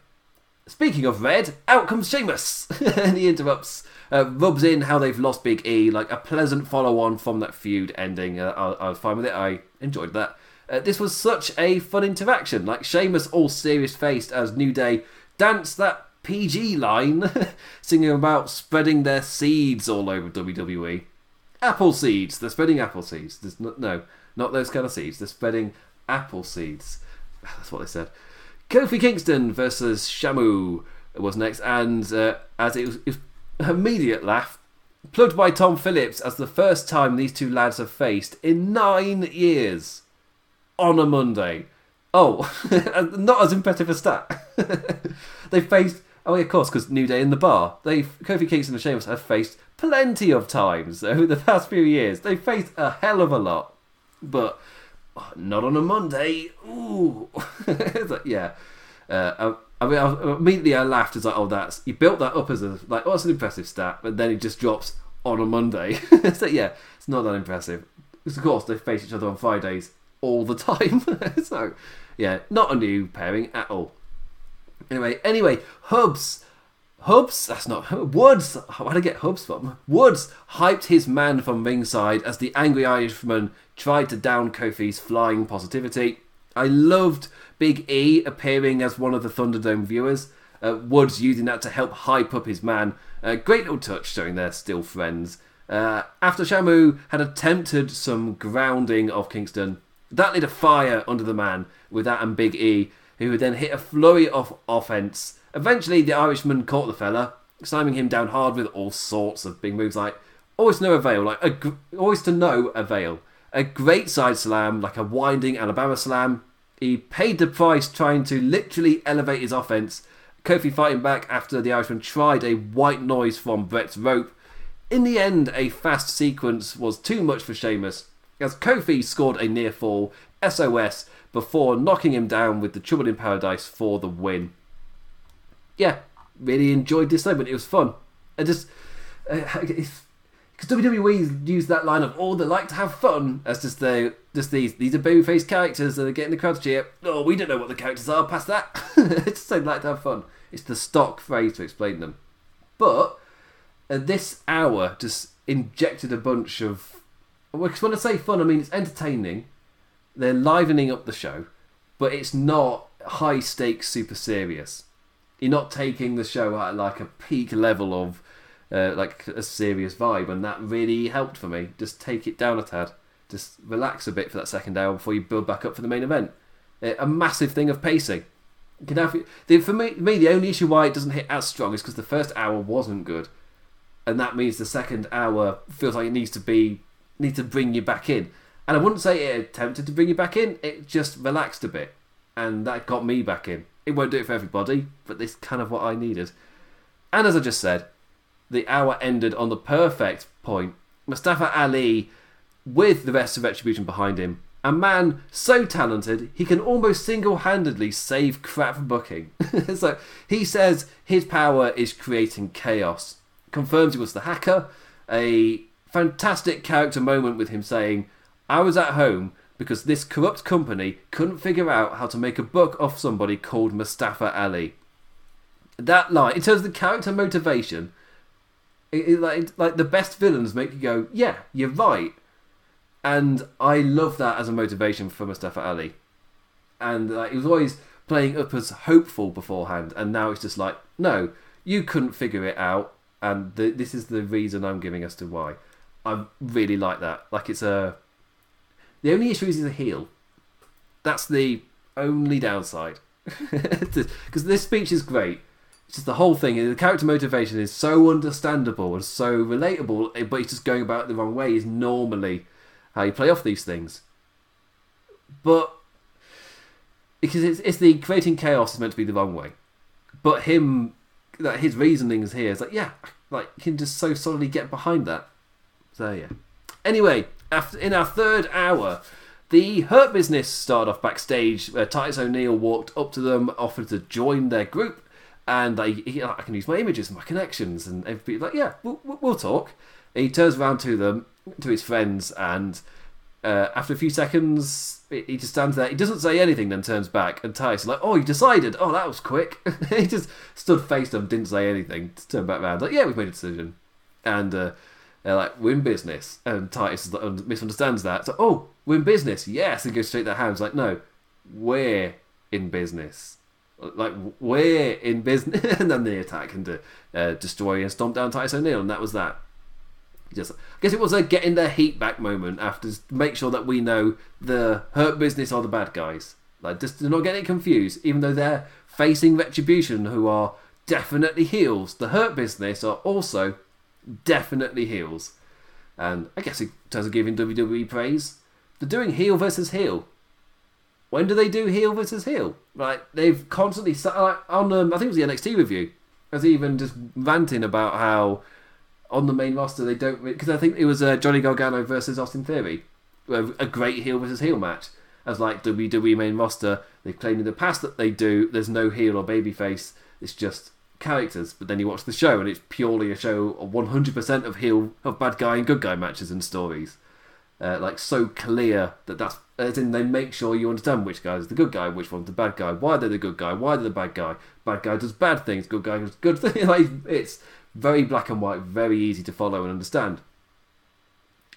Speaking of red, out comes Sheamus, and he interrupts, uh, rubs in how they've lost Big E, like a pleasant follow-on from that feud ending. Uh, I, I was fine with it. I enjoyed that. Uh, this was such a fun interaction. Like Sheamus, all serious faced as New Day dance that PG line, singing about spreading their seeds all over WWE. Apple seeds. They're spreading apple seeds. There's no, no, not those kind of seeds. They're spreading apple seeds. That's what they said. Kofi Kingston versus Sheamus was next, and uh, as it was, it was immediate laugh, plugged by Tom Phillips as the first time these two lads have faced in nine years on a Monday. Oh, not as impressive a stat. they faced. Oh, yeah, of course, because New Day in the bar. They Kofi Kingston and Sheamus have faced plenty of times over the past few years. They faced a hell of a lot, but oh, not on a Monday. Ooh, like, yeah. Uh, I, I mean, I, immediately I laughed as like, oh, that's you built that up as a like, oh, it's an impressive stat, but then it just drops on a Monday. so yeah, it's not that impressive. Because of course they face each other on Fridays all the time. so yeah, not a new pairing at all. Anyway, anyway, Hubs. Hubs, that's not Woods. Where did I get Hubs from? Woods hyped his man from ringside as the angry Irishman tried to down Kofi's flying positivity. I loved Big E appearing as one of the Thunderdome viewers. Uh, Woods using that to help hype up his man. Uh, great little touch showing they're still friends. Uh, after Sheamus had attempted some grounding of Kingston, that lit a fire under the man with that and Big E, who would then hit a flurry of offense. Eventually, the Irishman caught the fella, slamming him down hard with all sorts of big moves like always to no avail, like a, always to no avail. A great side slam, like a winding Alabama slam. He paid the price trying to literally elevate his offense. Kofi fighting back after the Irishman tried a white noise from Bret's rope. In the end, a fast sequence was too much for Sheamus, as Kofi scored a near fall SOS before knocking him down with the Trouble in Paradise for the win. Yeah, really enjoyed this segment. It was fun. I just. Because uh, WWE used that line of "Oh, they like to have fun" as just they just these these are baby babyface characters that are getting the crowd to cheer. Oh, we don't know what the characters are past that. it's just they like to have fun. It's the stock phrase to explain them. But uh, this hour just injected a bunch of. Because when I say fun, I mean it's entertaining they're livening up the show, but it's not high stakes, super serious. You're not taking the show at like a peak level of uh, like a serious vibe, and that really helped for me. Just take it down a tad, just relax a bit for that second hour before you build back up for the main event. A massive thing of pacing. The, for me, me, the only issue why it doesn't hit as strong is because the first hour wasn't good, and that means the second hour feels like it needs to be need to bring you back in. And I wouldn't say it attempted to bring you back in, it just relaxed a bit. And that got me back in. It won't do it for everybody, but this kind of what I needed. And as I just said, the hour ended on the perfect point. Mustafa Ali, with the rest of Retribution behind him, a man so talented he can almost single handedly save crap booking. so he says his power is creating chaos. Confirms he was the hacker. A fantastic character moment with him saying, I was at home because this corrupt company couldn't figure out how to make a book off somebody called Mustafa Ali. That line, in terms of the character motivation, it, it, like, like the best villains make you go, yeah, you're right. And I love that as a motivation for Mustafa Ali. And like, he was always playing up as hopeful beforehand, and now it's just like, no, you couldn't figure it out, and the, this is the reason I'm giving as to why. I really like that. Like it's a the only issue is he's a heel. That's the only downside. Because this speech is great. It's just the whole thing. The character motivation is so understandable and so relatable, eh, but he's just going about it the wrong way. Is normally how you play off these things. But because it's, it's the creating chaos is meant to be the wrong way, but him that his reasoning reasonings here is like, yeah, like you can just so solidly get behind that. So yeah. Anyway, after in our third hour, the Hurt Business started off backstage. Uh, Titus O'Neil walked up to them, offered to join their group, and they, he, I can use my images my connections, and everybody's like, yeah, we'll, we'll talk. And he turns around to them, to his friends, and uh, after a few seconds, he just stands there. He doesn't say anything, then turns back, and Titus like, "Oh, you decided? Oh, that was quick." he just stood faced them, didn't say anything, turned back around, like, "Yeah, we've made a decision," and uh, they're like, "We're in business," and Titus misunderstands that. So, "Oh, we're in business, yes," and goes straight to their hands, like, "No, we're in business." Like we're in business, and then they attack and uh, destroy and stomp down Titus O'Neil, and that was that just I guess it was a getting their heat back moment after make sure that we know the hurt business are the bad guys. Like just not get it confused, even though they're facing retribution who are definitely heels. The hurt business are also definitely heels. And I guess in terms of giving WWE praise, they're doing heel versus heel. When do they do heel versus heel? Like they've constantly like on um, I think it was the NXT review. Was even just ranting about how on the main roster they don't because I think it was uh, Johnny Gargano versus Austin Theory, a great heel versus heel match. As like WWE main roster, they've claimed in the past that they do. There's no heel or babyface. It's just characters. But then you watch the show and it's purely a show of 100% of heel of bad guy and good guy matches and stories. Uh, like so clear that that's as in they make sure you understand which guy is the good guy, which one's the bad guy, why they're the good guy, why they're the bad guy. Bad guy does bad things, good guy does good things. like it's very black and white, very easy to follow and understand.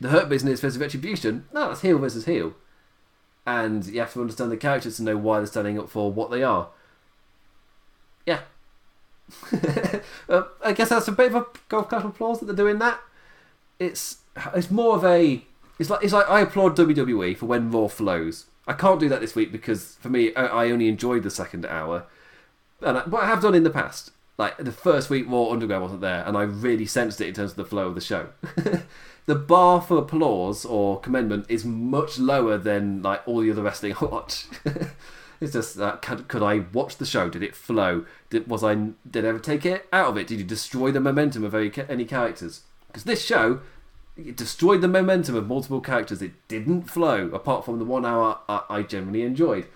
The Hurt Business versus Retribution, no, that's heel versus heel. And you have to understand the characters to know why they're standing up for what they are. Uh, I guess that's a bit of a golf clap applause that they're doing that. It's it's more of a it's like it's like I applaud WWE for when Raw flows. I can't do that this week because for me I, I only enjoyed the second hour, and I, but I have done in the past like the first week Raw Underground wasn't there, and I really sensed it in terms of the flow of the show. the bar for applause or commendment is much lower than like all the other wrestling I watch. it's just that could, could, I watch the show? Did it flow? Did was I did I ever take it out of it? Did you destroy the momentum of any, any characters? Because this show it destroyed the momentum of multiple characters. It didn't flow apart from the one hour I, I generally enjoyed.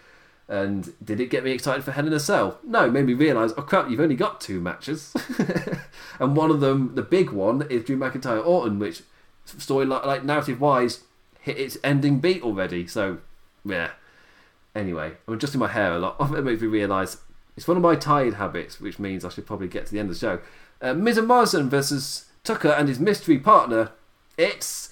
And did it get me excited for Hell in a Cell? No, it made me realise, oh crap, you've only got two matches. and one of them, the big one, is Drew McIntyre Orton, which story like, like narrative wise hit its ending beat already. So yeah. Anyway, I'm adjusting my hair a lot. It makes me realise it's one of my tired habits, which means I should probably get to the end of the show. Uh, Miz and Morrison versus Tucker and his mystery partner. It's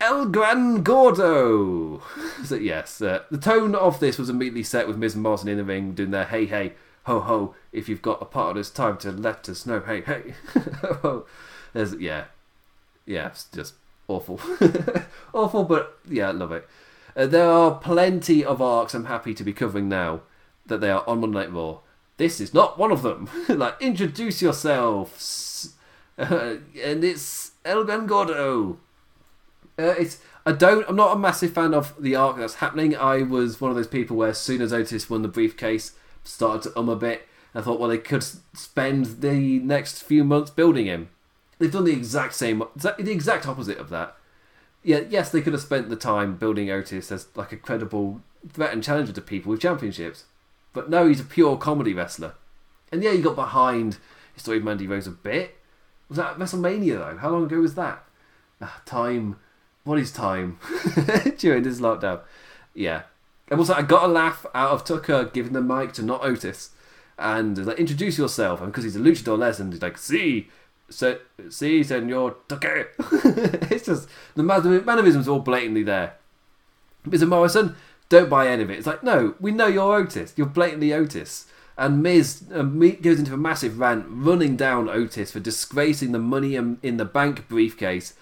El Gran Gordo. so, yes, uh, the tone of this was immediately set with Miz and Morrison in the ring doing their hey hey ho ho. If you've got a part of this time to let us know, hey hey ho ho. There's, yeah, yeah, it's just awful, awful, but yeah, I love it. Uh, there are plenty of arcs I'm happy to be covering now that they are on Monday Night Raw. This is not one of them. like, introduce yourselves. Uh, and it's El Gordo. Uh, it's I don't. I'm not a massive fan of the arc that's happening. I was one of those people where as soon as Otis won the briefcase, started to um a bit. I thought, well, they could spend the next few months building him. They've done the exact same, the exact opposite of that. Yeah, yes, they could have spent the time building Otis as like a credible threat and challenger to people with championships, but no, he's a pure comedy wrestler. And yeah, you got behind his story of Mandy Rose a bit. Was that WrestleMania though? How long ago was that? Ah, time what is time during this lockdown? Yeah. And also, I got a laugh out of Tucker giving the mic to not Otis. And like, introduce yourself. And because he's a luchador legend, he's like, see, so, see, senor Tucker. it's just, the are all blatantly there. Mr. Morrison, don't buy any of it. It's like, no, we know you're Otis. You're blatantly Otis. And Miz uh, goes into a massive rant, running down Otis for disgracing the money in the bank briefcase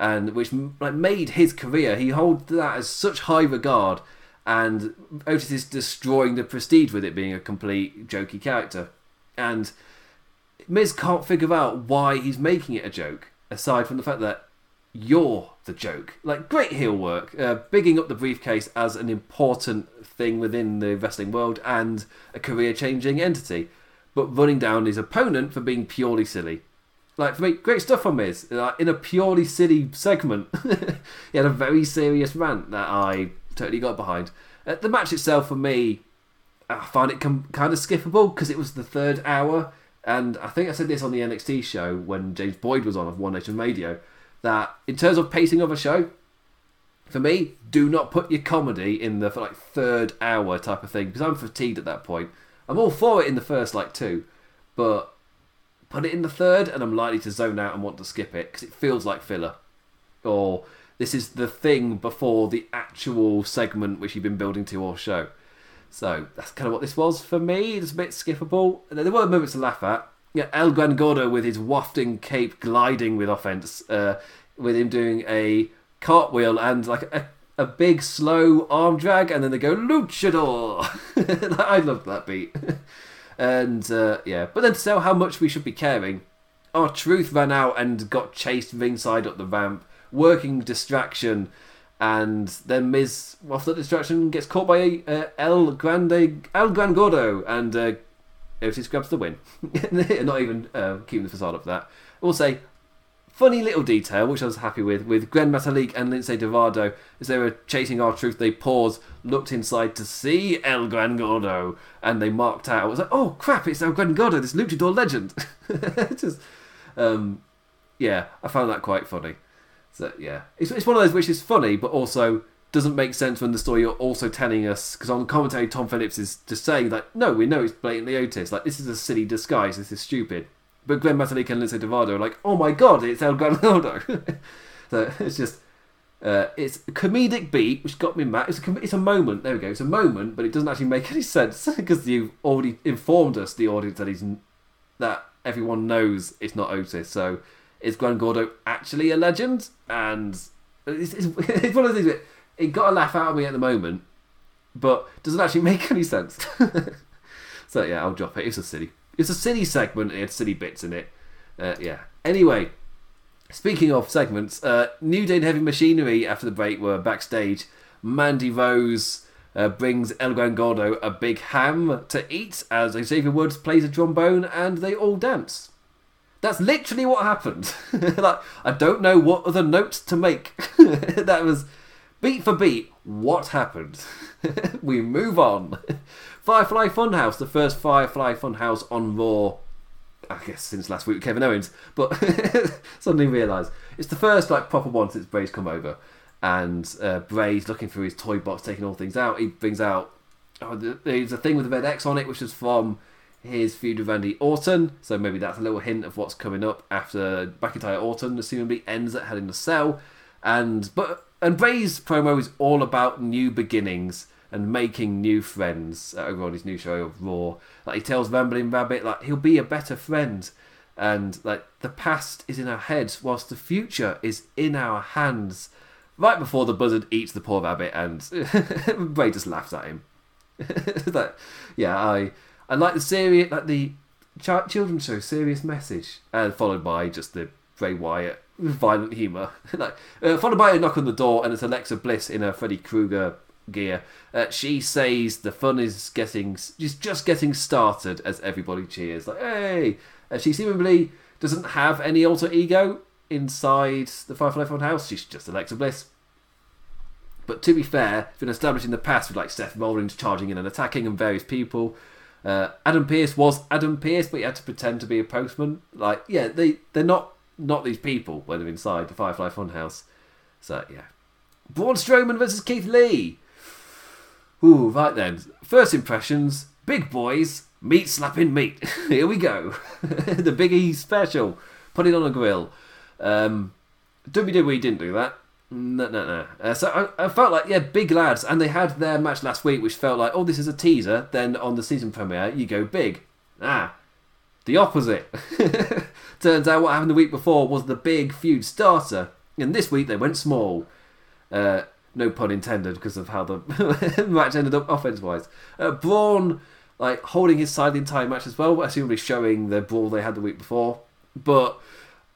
and which like made his career. He holds that as such high regard, and Otis is destroying the prestige with it being a complete jokey character. And Miz can't figure out why he's making it a joke, aside from the fact that you're the joke. Like great heel work, uh, bigging up the briefcase as an important thing within the wrestling world and a career-changing entity. but running down his opponent for being purely silly. Like for me, great stuff from Miz. Like, in a purely silly segment, he had a very serious rant that I totally got behind. Uh, the match itself, for me, I found it com- kind of skippable because it was the third hour, and I think I said this on the NXT show when James Boyd was on of One Nation Radio. That in terms of pacing of a show, for me, do not put your comedy in the like third hour type of thing because I'm fatigued at that point. I'm all for it in the first like two, but put it in the third and I'm likely to zone out and want to skip it because it feels like filler. Or this is the thing before the actual segment which you've been building to or show. So that's kind of what this was for me. It's a bit skippable. There were moments to laugh at. Yeah, El Gran Gordo with his wafting cape gliding with offense, uh, with him doing a cartwheel and like a, a big slow arm drag, and then they go luchador. I loved that beat. and uh, yeah, but then to tell how much we should be caring, R-Truth ran out and got chased ringside up the ramp, working distraction, and then Miz, off that distraction, gets caught by uh, El Grande, El Gran Gordo, and uh, Otis grabs the win. Not even uh, keeping the facade up for that. We'll say funny little detail, which I was happy with, with Gran Metalik and Lince Dorado, as they were chasing R-Truth, they paused, looked inside to see El Gran Gordo, and they marked out. I was like, oh crap, it's El Gran Gordo, this luchador legend. Just, um, yeah, I found that quite funny. So yeah, it's, it's one of those which is funny, but also doesn't make sense when the story you're also telling us because on commentary Tom Phillips is just saying that no, we know it's blatantly Otis. Like this is a silly disguise. This is stupid. But Gran Metalik and Lince Dorado are like, oh my god, it's El Gran Gordo. so it's just. Uh, it's a comedic beat, which got me mad. It's a, com- it's a moment. There we go. It's a moment, but it doesn't actually make any sense because you've already informed us, the audience, that he's that everyone knows it's not Otis. So is Gran Gordo actually a legend? And it's, it's, it's one of those things. That it got a laugh out of me at the moment, but doesn't actually make any sense. so yeah, I'll drop it. It's a silly. It's a silly segment. It had silly bits in it. Uh, yeah. Anyway, speaking of segments, uh, New Day and Heavy Machinery after the break were backstage. Mandy Rose. Uh, brings El Gran Gordo a big ham to eat as Xavier Woods plays a trombone and they all dance. That's literally what happened. like I don't know what other notes to make. that was beat for beat. What happened? we move on. Firefly Funhouse, the first Firefly Funhouse on Raw. I guess since last week with Kevin Owens, but suddenly realised it's the first like proper one since Bray's come over, and uh, Bray's looking through his toy box, taking all things out. He brings out oh, there's a thing with the red X on it, which is from his feud with Randy Orton. So maybe that's a little hint of what's coming up after McIntyre Orton, assumably ends at Hell in a Cell. And but and Bray's promo is all about new beginnings and making new friends over on his new show of Raw. Like he tells Rambling Rabbit, like he'll be a better friend, and like the past is in our heads, whilst the future is in our hands. Right before the buzzard eats the poor rabbit, and Bray just laughs at him. like, yeah, I I like the serious, like the ch- children's show, serious message, and followed by just the Bray Wyatt violent humour. like uh, followed by a knock on the door, and it's Alexa Bliss in a Freddy Krueger gear. Uh, she says the fun is getting just just getting started as everybody cheers. Like hey, uh, she seemingly doesn't have any alter ego inside the Firefly Funhouse. She's just Alexa Bliss. But to be fair, it's been established in the past with like Seth Rollins charging in and attacking and various people. Uh, Adam Pearce was Adam Pearce, but he had to pretend to be a postman. Like, yeah, they they're not not these people when they're inside the Firefly Funhouse. So yeah, Braun Strowman versus Keith Lee. Ooh, right then. First impressions: big boys meat slapping meat. Here we go. the Big E special. Put it on a grill. Um, WWE didn't do that. No, no, no. Uh, so I, I, felt like, yeah, big lads. And they had their match last week, which felt like, oh, this is a teaser. Then on the season premiere, you go big. Ah, the opposite. Turns out what happened the week before was the big feud starter. And this week they went small. Uh, no pun intended because of how the match ended up offense wise. Uh, Braun, like, holding his side the entire match as well, assumably showing the brawl they had the week before. But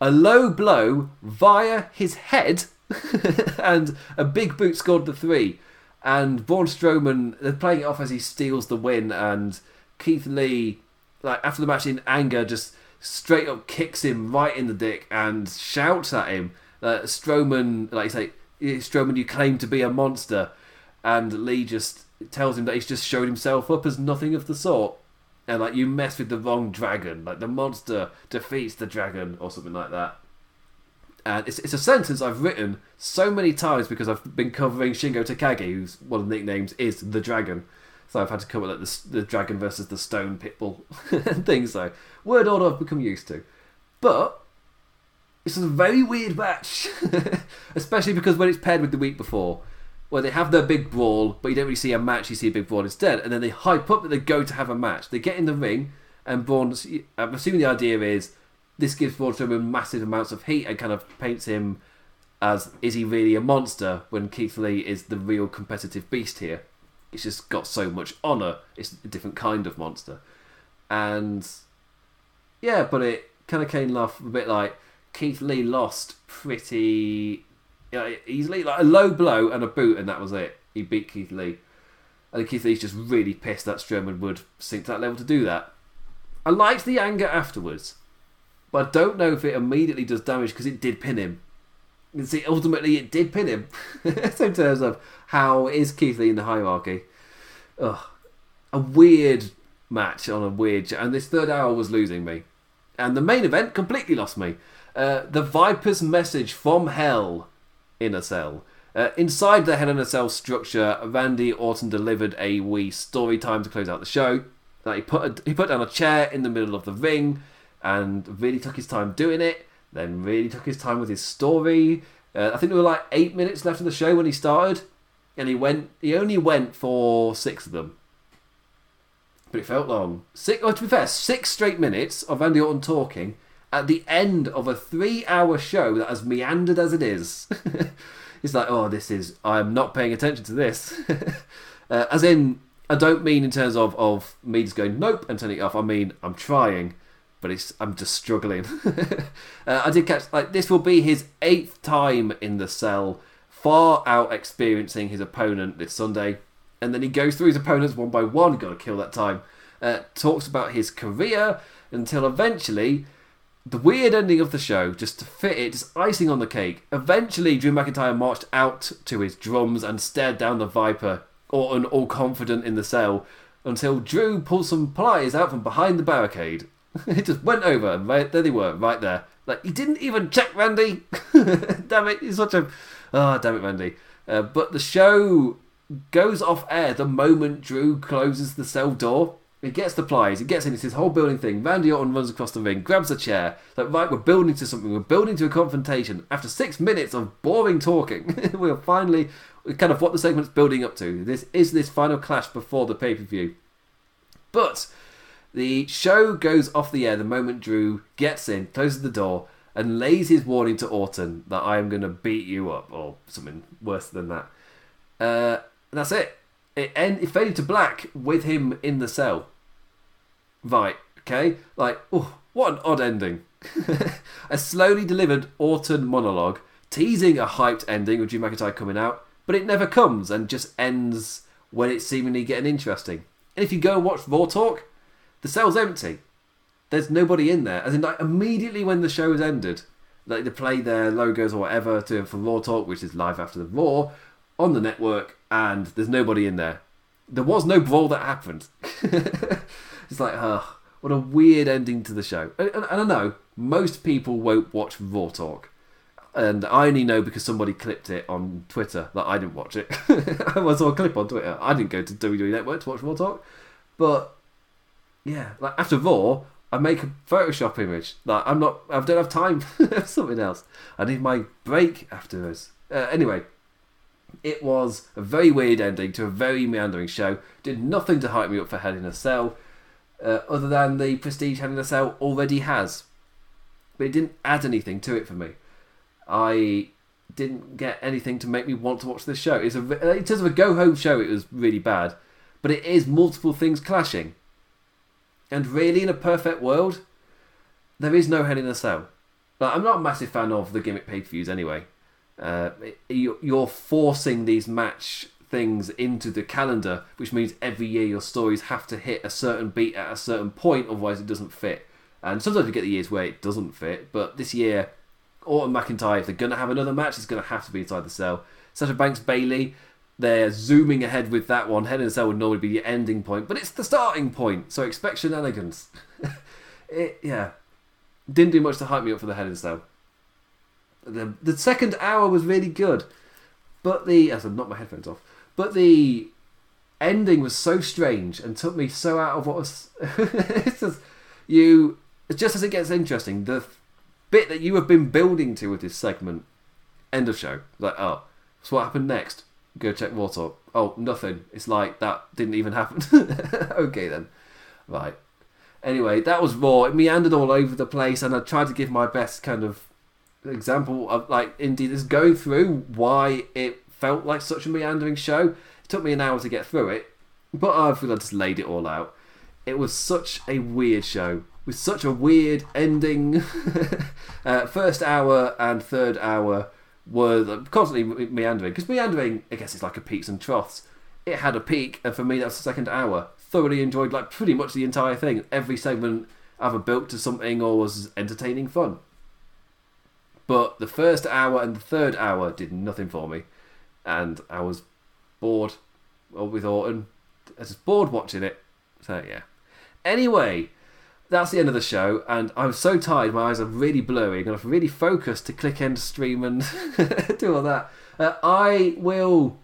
a low blow via his head and a big boot scored the three. And Braun Strowman, they're playing it off as he steals the win, and Keith Lee like after the match in anger, just straight up kicks him right in the dick and shouts at him. Uh, Strowman, like you say, Strowman, you claim to be a monster, and Lee just tells him that he's just showed himself up as nothing of the sort. And like you mess with the wrong dragon, like the monster defeats the dragon or something like that. And it's, it's a sentence I've written so many times because I've been covering Shingo Takagi, who's one of the nicknames is the dragon. So I've had to cover like the, the dragon versus the stone pitbull and things. So word order I've become used to, but it's a very weird match, especially because when it's paired with the week before, where they have their big brawl, but you don't really see a match, you see a big brawl instead, and then they hype up that they go to have a match. They get in the ring, and Braun. I'm assuming the idea is this gives Strowman massive amounts of heat and kind of paints him as is he really a monster when Keith Lee is the real competitive beast here. It's just got so much honour. It's a different kind of monster, and yeah, but it kind of came off a bit like Keith Lee lost pretty you know, easily, like a low blow and a boot, and that was it. He beat Keith Lee. And Keith Lee's just really pissed that Strowman would sink to that level to do that. I liked the anger afterwards, but I don't know if it immediately does damage because it did pin him. You see, ultimately, it did pin him. so in terms of how is Keith Lee in the hierarchy, Ugh. a weird match on a weird, and this third hour was losing me, and the main event completely lost me. Uh, the Viper's message from hell in a cell. Uh, inside the Hell in a Cell structure, Randy Orton delivered a wee story time to close out the show. Like he put a, he put down a chair in the middle of the ring, and really took his time doing it. Then really took his time with his story. Uh, I think there were like eight minutes left in the show when he started, and he went. He only went for six of them, but it felt long. Six. Oh, to be fair, six straight minutes of Randy Orton talking at the end of a three-hour show that as meandered as it is. it's like, oh, this is. I'm not paying attention to this. uh, as in, I don't mean in terms of of me just going nope and turning it off. I mean I'm trying, but it's I'm just struggling. uh, I did catch like this will be his eighth time in the cell, far out experiencing his opponent this Sunday, and then he goes through his opponents one by one. Got to kill that time. Uh, talks about his career until eventually the weird ending of the show, just to fit it, just icing on the cake. Eventually, Drew McIntyre marched out to his drums and stared down the Viper, Orton all confident in the cell, until Drew pulled some pliers out from behind the barricade. it just went over, and right, there they were, right there. Like, he didn't even check Randy! damn it, he's such a. Oh, damn it, Randy. Uh, but the show goes off air the moment Drew closes the cell door. He gets the pliers, he gets in, it's his whole building thing. Randy Orton runs across the ring, grabs a chair. Like, right, we're building to something, we're building to a confrontation. After six minutes of boring talking, we're finally kind of what the segment's building up to. This is this final clash before the pay per view. But the show goes off the air the moment Drew gets in, closes the door, and lays his warning to Orton that I am going to beat you up, or something worse than that. Uh, that's it. It, end, it faded to black with him in the cell. Right, okay? Like, oh, what an odd ending. a slowly delivered Orton monologue, teasing a hyped ending with Drew McIntyre coming out, but it never comes and just ends when it's seemingly getting interesting. And if you go and watch Raw Talk, the cell's empty. There's nobody in there. As in, like, immediately when the show has ended, like, they play their logos or whatever to for Raw Talk, which is live after the Raw, on the network, and there's nobody in there. There was no brawl that happened. It's like, oh, what a weird ending to the show. And, and, and I know most people won't watch Raw Talk. And I only know because somebody clipped it on Twitter that I didn't watch it. I saw a clip on Twitter. I didn't go to WWE Network to watch Raw Talk. But yeah, like after Raw, I make a Photoshop image. Like I'm not, I don't have time for something else. I need my break afterwards. Uh, anyway, it was a very weird ending to a very meandering show. Did nothing to hype me up for Hell in a Cell uh, other than the prestige Hell in a Cell already has. But it didn't add anything to it for me. I didn't get anything to make me want to watch this show. It's a, in terms of a go home show, it was really bad. But it is multiple things clashing. And really, in a perfect world, there is no Hell in a Cell. Like, I'm not a massive fan of the gimmick pay per views anyway. Uh, you're forcing these match things into the calendar, which means every year your stories have to hit a certain beat at a certain point, otherwise it doesn't fit. And sometimes you get the years where it doesn't fit, but this year, Orton McIntyre, if they're going to have another match, it's going to have to be inside the cell. Sasha Banks Bayley, they're zooming ahead with that one. Hell in a Cell would normally be the ending point, but it's the starting point, so expect shenanigans. it, yeah. Didn't do much to hype me up for the Hell in a Cell. The, the second hour was really good, but the. As I knocked my headphones off. But the ending was so strange and took me so out of what was. it's just. You. Just as it gets interesting, the bit that you have been building to with this segment, end of show. Like, oh, so what happened next? Go check Talk. Oh, nothing. It's like that didn't even happen. okay then. Right. Anyway, that was Raw. It meandered all over the place, and I tried to give my best kind of example of like indeed is going through why it felt like such a meandering show. It took me an hour to get through it, but I feel I just laid it all out. It was such a weird show with such a weird ending. uh, first hour and third hour were constantly meandering because meandering, I guess, it's like a peaks and troughs. It had a peak, and for me, that's the second hour. Thoroughly enjoyed like pretty much the entire thing. Every segment either built to something or was entertaining fun. But the first hour and the third hour did nothing for me, and I was bored with Orton. I was bored watching it. So yeah. Anyway, that's the end of the show, and I'm so tired. My eyes are really blurry, and I'm really focused to click end stream and do all that. Uh, I will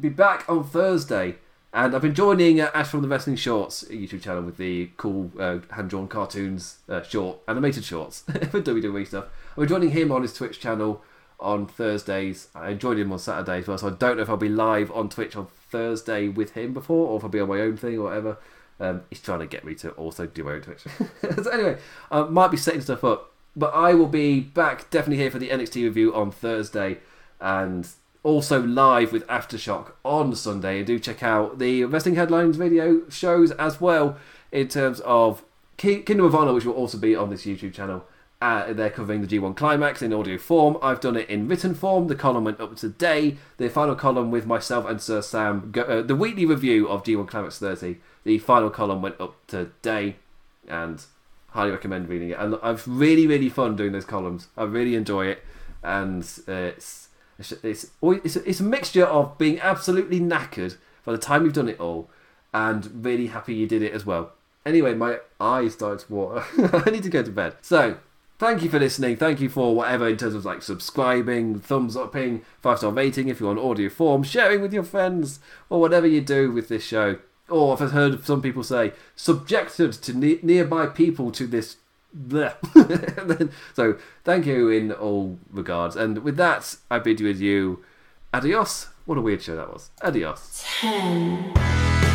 be back on Thursday, and I've been joining uh, Ash from the Wrestling Shorts YouTube channel with the cool uh, hand drawn cartoons, uh, short animated shorts for WWE stuff. I'm joining him on his Twitch channel on Thursdays. I joined him on Saturday as well, so I don't know if I'll be live on Twitch on Thursday with him before, or if I'll be on my own thing or whatever. Um, he's trying to get me to also do my own Twitch. so anyway, I might be setting stuff up, but I will be back definitely here for the NXT review on Thursday, and also live with Aftershock on Sunday. And do check out the Wrestling Headlines video shows as well in terms of Kingdom of Honor, which will also be on this YouTube channel. Uh, they're covering the G1 Climax in audio form. I've done it in written form. The column went up today. The final column with myself and Sir Sam, go, uh, the weekly review of G1 Climax 30 the final column went up today, and highly recommend reading it. And I've really, really fun doing those columns. I really enjoy it, and uh, it's it's it's, it's, a, mixture of being absolutely knackered by the time you've done it all, and really happy you did it as well. Anyway, my eyes started to water. I need to go to bed. So, thank you for listening. Thank you for whatever in terms of like subscribing, thumbs upping, five star rating if you're on audio form, sharing with your friends, or whatever you do with this show or I've heard some people say, subjected to ne- nearby people to this. so, thank you in all regards. And with that, I bid you adieu. Adios. What a weird show that was. Adios. 10.